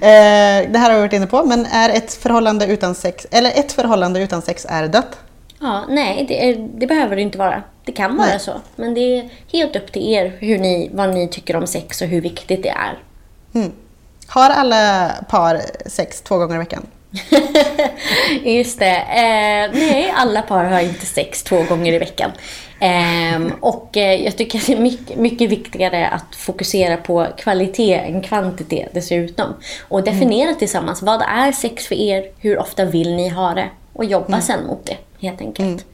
Eh, det här har vi varit inne på, men är ett förhållande utan sex, eller ett förhållande utan sex är dött? Ja, nej, det, är, det behöver det inte vara. Det kan vara Nej. så. Men det är helt upp till er hur ni, vad ni tycker om sex och hur viktigt det är. Har alla par sex två gånger i veckan? Just det. Eh, nej, alla par har inte sex två gånger i veckan. Ehm, och eh, jag tycker att det är mycket, mycket viktigare att fokusera på kvalitet än kvantitet dessutom. Och definiera tillsammans, vad är sex för er? Hur ofta vill ni ha det? Och jobba sen mot det, helt enkelt.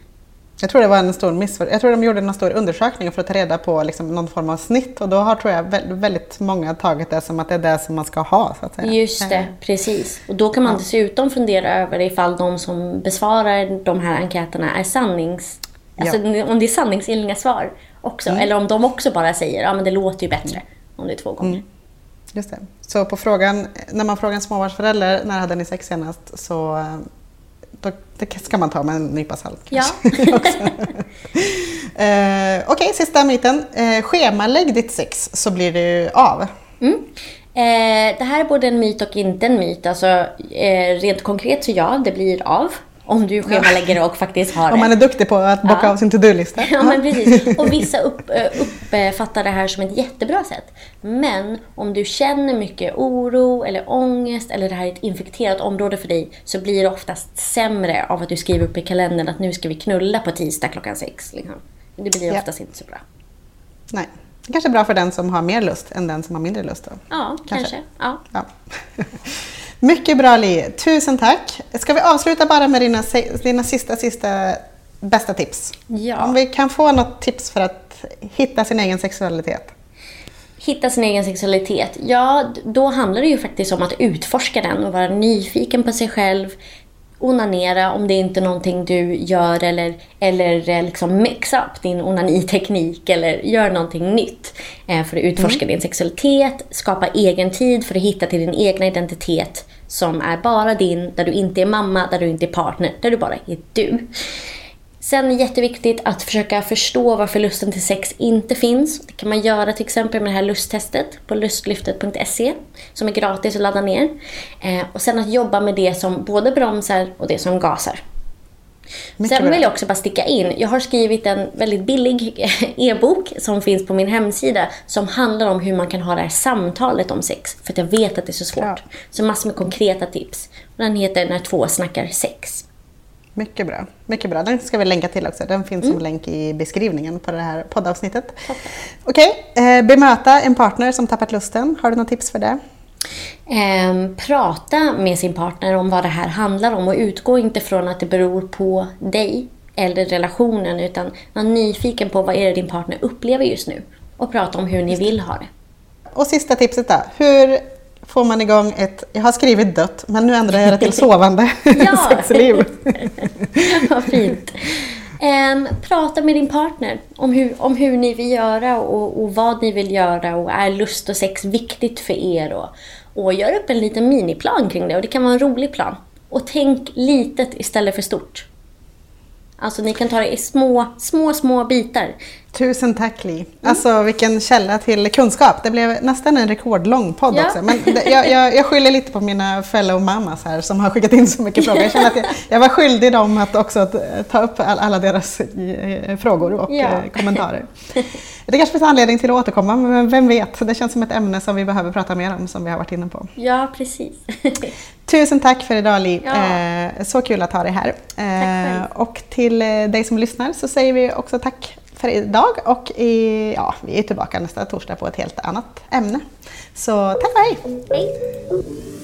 Jag tror det var en stor missför... Jag tror de gjorde en stor undersökning för att ta reda på liksom någon form av snitt och då har tror jag vä- väldigt många tagit det som att det är det som man ska ha. Så att säga. Just det, precis. Och då kan man dessutom fundera över ifall de som besvarar de här enkäterna är sannings... Alltså om det är sanningsenliga svar också. Eller om de också bara säger ja men det låter ju bättre om det är två gånger. Just det. Så på frågan, när man frågar en småbarnsförälder när hade ni sex senast så eh, då, det ska man ta med en nypa salt. Ja. kanske också. eh, Okej, sista myten. Eh, schemalägg ditt sex så blir ju av. Eh, det här är både en myt och inte en myt. Alltså, eh, rent konkret så ja, det blir av. Om du schemalägger och faktiskt har det. Om man är duktig på att bocka Ja. av sin to-do-lista. Ja, men precis. Och vissa upp, eh, uppfattar det här som ett jättebra sätt. Men om du känner mycket oro eller ångest eller det här är ett infekterat område för dig så blir det oftast sämre av att du skriver upp i kalendern att nu ska vi knulla på tisdag klockan sex. Liksom. Det blir Ja. oftast inte så bra. Nej. Det kanske är bra för den som har mer lust än den som har mindre lust. Då. Ja, kanske. Ja. Ja. Mycket bra Li, tusen tack. Ska vi avsluta bara med dina, dina sista, sista bästa tips? Ja. Om vi kan få något tips för att hitta sin egen sexualitet. Hitta sin egen sexualitet. Ja, då handlar det ju faktiskt om att utforska den och vara nyfiken på sig själv. Onanera om det inte är någonting du gör eller, eller eh, liksom mix up din onaniteknik eller gör någonting nytt eh, för att utforska din sexualitet. Skapa egen tid för att hitta till din egna identitet som är bara din, där du inte är mamma, där du inte är partner, där du bara är du. Sen är det jätteviktigt att försöka förstå varför lusten till sex inte finns. Det kan man göra till exempel med det här lusttestet på lustlyftet.se som är gratis att ladda ner. Eh, och sen att jobba med det som både bromsar och det som gasar. Mycket Sen vill jag också bara sticka in. Jag har skrivit en väldigt billig e-bok som finns på min hemsida som handlar om hur man kan ha det här samtalet om sex. För att jag vet att det är så svårt. Bra. Så massor med konkreta tips. Den heter När två snackar sex. Mycket bra. Mycket bra. Den ska vi länka till också. Den finns som länk i beskrivningen på det här poddavsnittet. Okej, eh, bemöta en partner som tappat lusten. Har du något tips för det? Ehm, prata med sin partner om vad det här handlar om och utgå inte från att det beror på dig eller relationen utan var nyfiken på vad är det din partner upplever just nu och prata om hur ni vill ha det. Och sista tipset då. Hur får man igång ett, jag har skrivit dött, men nu ändrar jag det till sovande sexliv? Vad fint. Ehm, prata med din partner om hur, om hur ni vill göra och, och vad ni vill göra och är lust och sex viktigt för er. Och, och gör upp en liten miniplan kring det och det kan vara en rolig plan. Och tänk litet istället för stort. Alltså ni kan ta det i små, små, små bitar. Tusen tack Li. Alltså vilken källa till kunskap. Det blev nästan en rekordlång podd Ja. också. Men det, jag, jag, jag skyller lite på mina fellow mamas här som har skickat in så mycket frågor. Jag känner att jag, jag var skyldig dem att också eh, ta upp all, alla deras eh, frågor och Ja. eh, kommentarer. Det kanske finns anledning till att återkomma, men vem vet? Det känns som ett ämne som vi behöver prata mer om, som vi har varit inne på. Ja, precis. Tusen tack för idag Li. Ja. Eh, så kul att ha dig här. själv. Eh, och till eh, dig som lyssnar så säger vi också tack för idag och i, ja, vi är tillbaka nästa torsdag på ett helt annat ämne. Så tack och hej! Hej!